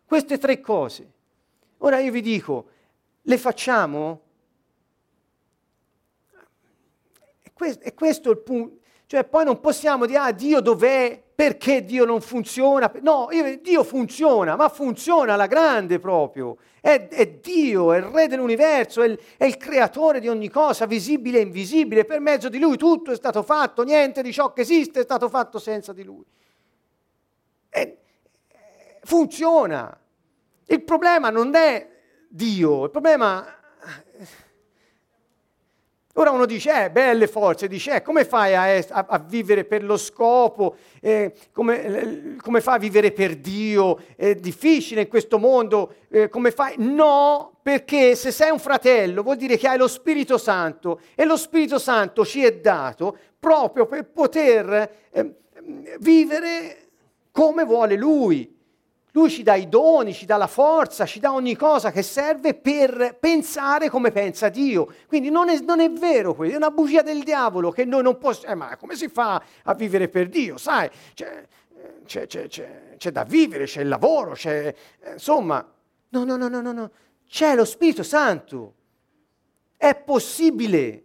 [SPEAKER 1] Queste tre cose. Ora io vi dico, le facciamo? E questo è il punto. Cioè poi non possiamo dire, ah Dio dov'è? Perché Dio non funziona? No, io, Dio funziona, ma funziona alla grande proprio. È, è Dio, è il Re dell'universo, è il, è il, creatore di ogni cosa, visibile e invisibile. Per mezzo di Lui tutto è stato fatto, niente di ciò che esiste è stato fatto senza di Lui. E, funziona. Il problema non è Dio, il problema Ora uno dice, eh, belle forze, dice, eh, come fai a, a, a, vivere per lo scopo, eh, come, come, fai a vivere per Dio, è difficile in questo mondo, eh, come fai? No, perché se sei un fratello vuol dire che hai lo Spirito Santo e lo Spirito Santo ci è dato proprio per poter eh, vivere come vuole Lui. Lui ci dà i doni, ci dà la forza, ci dà ogni cosa che serve per pensare come pensa Dio. Quindi non è, non è vero questo, è una bugia del diavolo che noi non possiamo... Eh, ma come si fa a vivere per Dio? Sai, c'è, c'è, c'è, c'è da vivere, c'è il lavoro, c'è... Eh, insomma, no, no, no, no, no, no. C'è lo Spirito Santo. È possibile.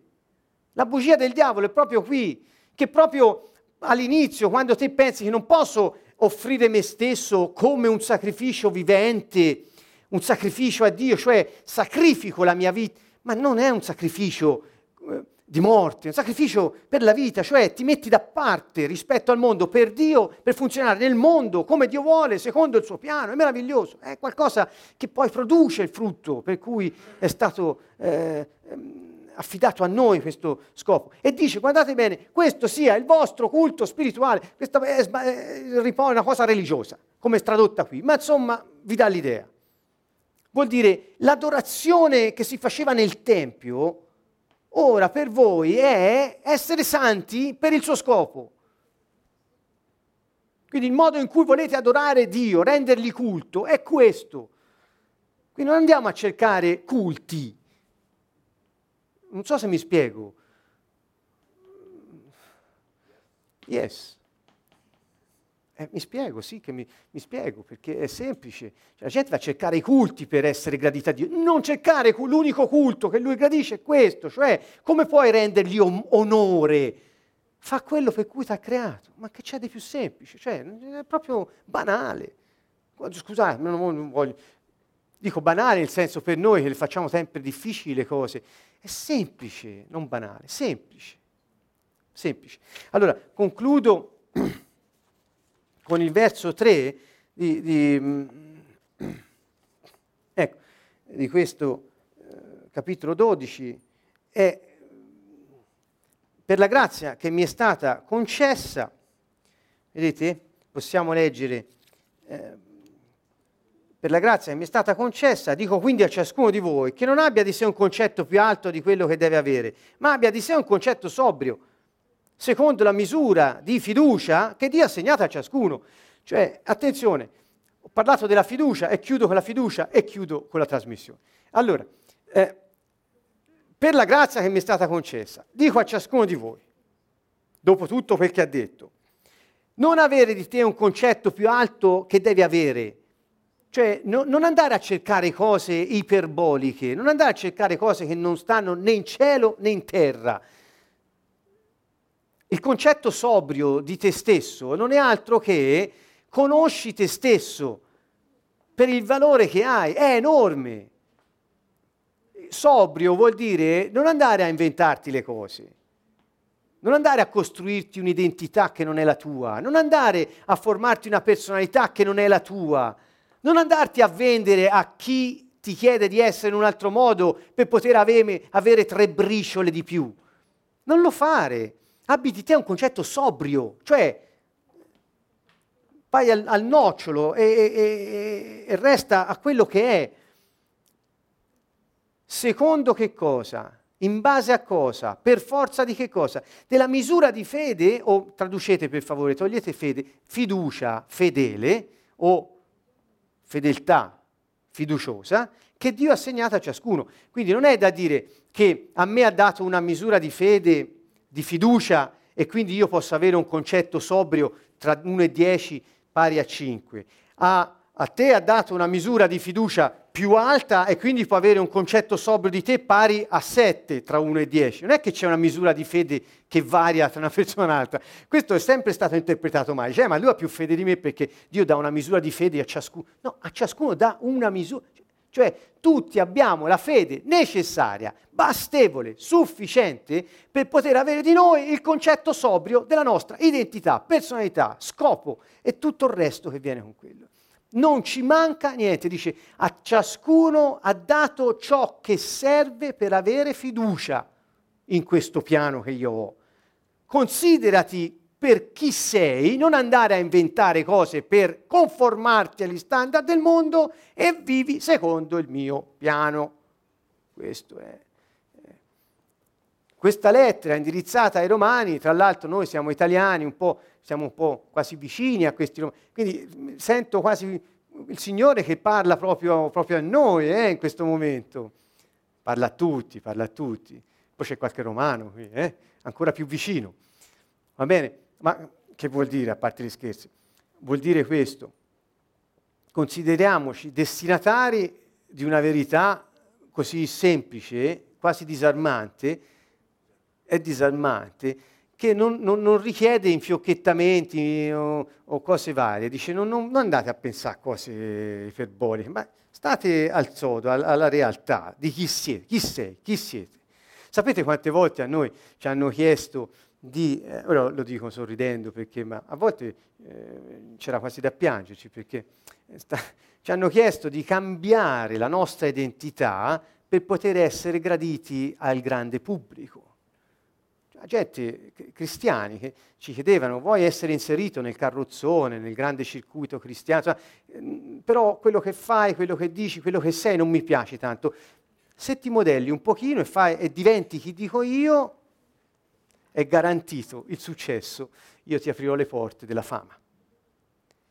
[SPEAKER 1] La bugia del diavolo è proprio qui, che proprio all'inizio, quando te pensi che non posso offrire me stesso come un sacrificio vivente, un sacrificio a Dio, cioè sacrifico la mia vita, ma non è un sacrificio eh, di morte, è un sacrificio per la vita, cioè ti metti da parte rispetto al mondo per Dio, per funzionare nel mondo come Dio vuole, secondo il suo piano, è meraviglioso, è qualcosa che poi produce il frutto per cui è stato eh, ehm, affidato a noi questo scopo. E dice, guardate bene, questo sia il vostro culto spirituale, questa è, è, una cosa religiosa, come è tradotta qui, ma insomma vi dà l'idea. Vuol dire l'adorazione che si faceva nel Tempio, ora per voi è essere santi per il suo scopo. Quindi il modo in cui volete adorare Dio, rendergli culto, è questo. Quindi non andiamo a cercare culti. Non so se mi spiego. Yes. Eh, mi spiego, sì che mi, mi, spiego, perché è semplice. Cioè, la gente va a cercare i culti per essere gradita a Dio. Non cercare l'unico culto che lui gradisce è questo, cioè come puoi rendergli onore? Fa quello per cui ti ha creato. Ma che c'è di più semplice? Cioè, è proprio banale. Scusate, non voglio, Dico banale nel senso per noi che le facciamo sempre difficili le cose. È semplice, non banale, semplice. Semplice. Allora, concludo con il verso 3 di, di, mm, ecco, di questo eh, capitolo 12. È per la grazia che mi è stata concessa, vedete, possiamo leggere eh, per la grazia che mi è stata concessa, dico quindi a ciascuno di voi che non abbia di sé un concetto più alto di quello che deve avere, ma abbia di sé un concetto sobrio, secondo la misura di fiducia che Dio ha assegnato a ciascuno. Cioè, attenzione, ho parlato della fiducia e chiudo con la fiducia e chiudo con la trasmissione. Allora, eh, per la grazia che mi è stata concessa, dico a ciascuno di voi, dopo tutto quel che ha detto, non avere di te un concetto più alto che devi avere, cioè, no, non andare a cercare cose iperboliche, non andare a cercare cose che non stanno né in cielo né in terra. Il concetto sobrio di te stesso non è altro che conosci te stesso per il valore che hai, è enorme. Sobrio vuol dire non andare a inventarti le cose, non andare a costruirti un'identità che non è la tua, non andare a formarti una personalità che non è la tua non andarti a vendere a chi ti chiede di essere in un altro modo per poter avere, avere tre briciole di più. Non lo fare. Abiti te un concetto sobrio, cioè vai al, al nocciolo e, e, e resta a quello che è. Secondo che cosa? In base a cosa? Per forza di che cosa? Della misura di fede, o traducete per favore, togliete fede, fiducia fedele o fedeltà fiduciosa che Dio ha assegnato a ciascuno. Quindi non è da dire che a me ha dato una misura di fede, di fiducia e quindi io posso avere un concetto sobrio tra 1 e 10 pari a 5. A, a te ha dato una misura di fiducia più alta e quindi può avere un concetto sobrio di te pari a 7 tra 1 e 10. Non è che c'è una misura di fede che varia tra una persona e un'altra. Questo è sempre stato interpretato male. Cioè, ma lui ha più fede di me perché Dio dà una misura di fede a ciascuno. No, a ciascuno dà una misura. Cioè, tutti abbiamo la fede necessaria, bastevole, sufficiente per poter avere di noi il concetto sobrio della nostra identità, personalità, scopo e tutto il resto che viene con quello non ci manca niente, dice a ciascuno ha dato ciò che serve per avere fiducia in questo piano che io ho. Considerati per chi sei, non andare a inventare cose per conformarti agli standard del mondo e vivi secondo il mio piano. Questo è. Questa lettera è indirizzata ai romani, tra l'altro noi siamo italiani, un po', siamo un po' quasi vicini a questi romani, quindi sento quasi il Signore che parla proprio, proprio a noi eh, in questo momento. Parla a tutti, parla a tutti. Poi c'è qualche romano qui, eh, ancora più vicino. Va bene, ma che vuol dire, a parte gli scherzi? Vuol dire questo. Consideriamoci destinatari di una verità così semplice, quasi disarmante, è disarmante, che non, non, non richiede infiocchettamenti o, o, cose varie, dice non, non, andate a pensare a cose iperboliche, ma state al sodo, al, alla realtà di chi siete, chi sei, chi siete. Sapete quante volte a noi ci hanno chiesto di, eh, ora lo dico sorridendo perché ma a volte eh, c'era quasi da piangerci perché sta, ci hanno chiesto di cambiare la nostra identità per poter essere graditi al grande pubblico. Gente, cristiani, che ci chiedevano, vuoi essere inserito nel carrozzone, nel grande circuito cristiano, cioè, però quello che fai, quello che dici, quello che sei non mi piace tanto. Se ti modelli un pochino e, fai, e diventi chi dico io, è garantito il successo, io ti aprirò le porte della fama.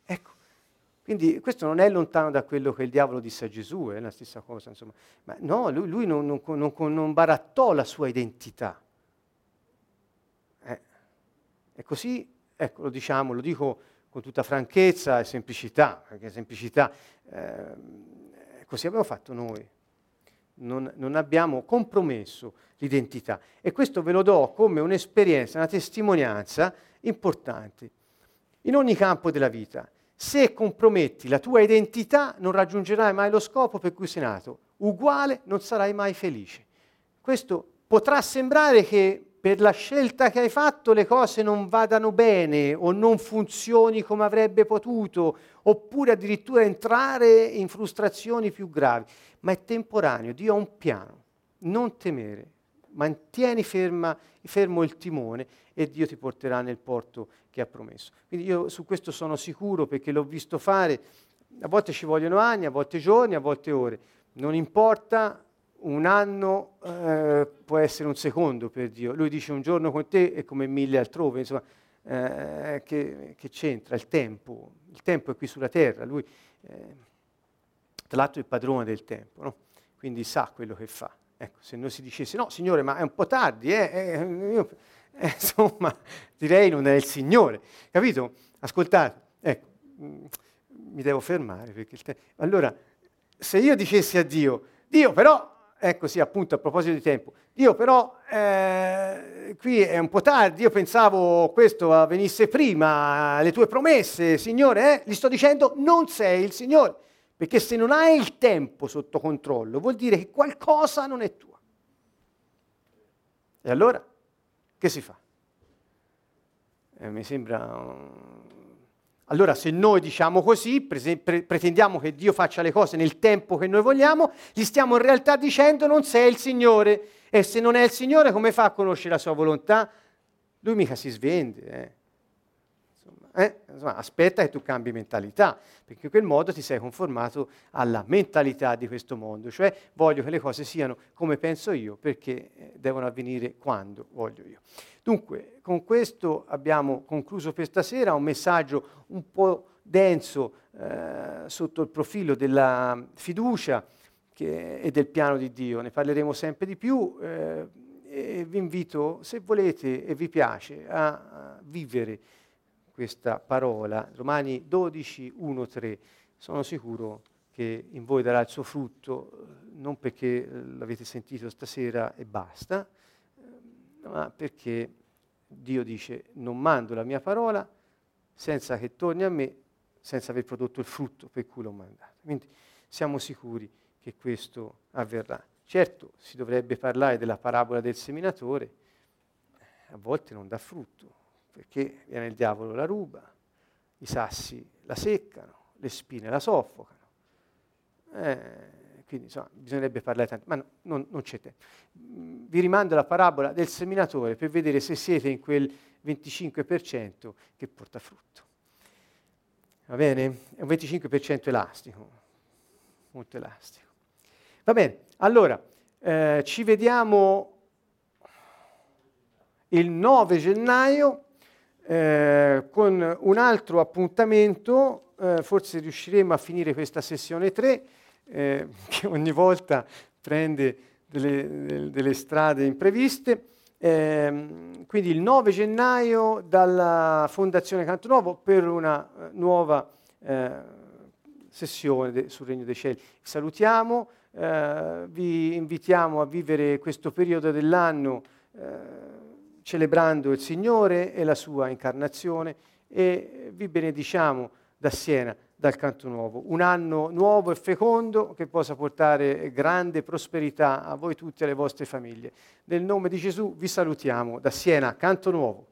[SPEAKER 1] Ecco, quindi questo non è lontano da quello che il diavolo disse a Gesù, è la stessa cosa, insomma. Ma no, lui, lui non, non, non, non, barattò la sua identità. E così, ecco, lo diciamo, lo dico con tutta franchezza e semplicità, perché semplicità, eh, così abbiamo fatto noi non, non abbiamo compromesso l'identità. E questo ve lo do come un'esperienza, una testimonianza importante. In ogni campo della vita, se comprometti la tua identità, non raggiungerai mai lo scopo per cui sei nato. Uguale, non sarai mai felice. Questo potrà sembrare che per la scelta che hai fatto le cose non vadano bene o non funzioni come avrebbe potuto, oppure addirittura entrare in frustrazioni più gravi ma è temporaneo. Dio ha un piano. Non temere, mantieni ferma, fermo il timone e Dio ti porterà nel porto che ha promesso. Quindi io su questo sono sicuro perché l'ho visto fare. A volte ci vogliono anni, a volte giorni, a volte ore. Non importa, un anno eh, può essere un secondo per Dio. Lui dice un giorno con te è come mille altrove, insomma, eh, che, che, c'entra il tempo? Il tempo è qui sulla terra. Lui, eh, tra l'altro è il padrone del tempo, no? quindi sa quello che fa. Ecco, se noi si dicesse no, Signore, ma è un po' tardi, eh, eh, io, eh, insomma, direi non è il Signore, capito? Ascoltate, ecco, mm, mi devo fermare perché il tempo... Allora, se io dicessi a Dio, Dio però, ecco sì, appunto a proposito di tempo, Dio però eh, qui è un po' tardi, io pensavo questo venisse prima, le tue promesse, Signore, eh, gli sto dicendo non sei il Signore. Perché se non hai il tempo sotto controllo, vuol dire che qualcosa non è tua. E allora che si fa? Eh, mi sembra... Allora se noi diciamo così, pre- pre- pretendiamo che Dio faccia le cose nel tempo che noi vogliamo, gli stiamo in realtà dicendo non sei il Signore. E se non è il Signore, come fa a conoscere la sua volontà? Lui mica si svende. Eh eh? Insomma, aspetta che tu cambi mentalità, perché in quel modo ti sei conformato alla mentalità di questo mondo, cioè voglio che le cose siano come penso io, perché eh, devono avvenire quando voglio io. Dunque, con questo abbiamo concluso per stasera un messaggio un po' denso eh, sotto il profilo della fiducia che, e del piano di Dio, ne parleremo sempre di più. Eh, e vi invito, se volete e vi piace, a, a vivere questa parola. Romani 12, 1, 3. Sono sicuro che in voi darà il suo frutto, non perché l'avete sentito stasera e basta, ma perché Dio dice non mando la mia parola senza che torni a me, senza aver prodotto il frutto per cui l'ho mandato. Quindi siamo sicuri che questo avverrà. Certo, si dovrebbe parlare della parabola del seminatore, a volte non dà frutto, perché viene il diavolo la ruba, i sassi la seccano, le spine la soffocano. Eh, quindi insomma, bisognerebbe parlare tanto, ma no, non, non, c'è tempo. Mm, vi rimando alla parabola del seminatore per vedere se siete in quel 25% che porta frutto. Va bene? È un 25% elastico, molto elastico. Va bene, allora eh, ci vediamo il 9 gennaio eh, con un altro appuntamento, eh, forse riusciremo a finire questa sessione 3, eh, che ogni volta prende delle, delle strade impreviste. Ehm, quindi il 9 gennaio dalla Fondazione Canto Nuovo per una eh, nuova eh, sessione de, sul Regno dei Cieli. Salutiamo, vi invitiamo a vivere questo periodo dell'anno celebrando il Signore e la sua incarnazione e vi benediciamo da Siena, dal Canto Nuovo. Un anno nuovo e fecondo che possa portare grande prosperità a voi tutti e alle vostre famiglie. Nel nome di Gesù vi salutiamo da Siena, Canto Nuovo.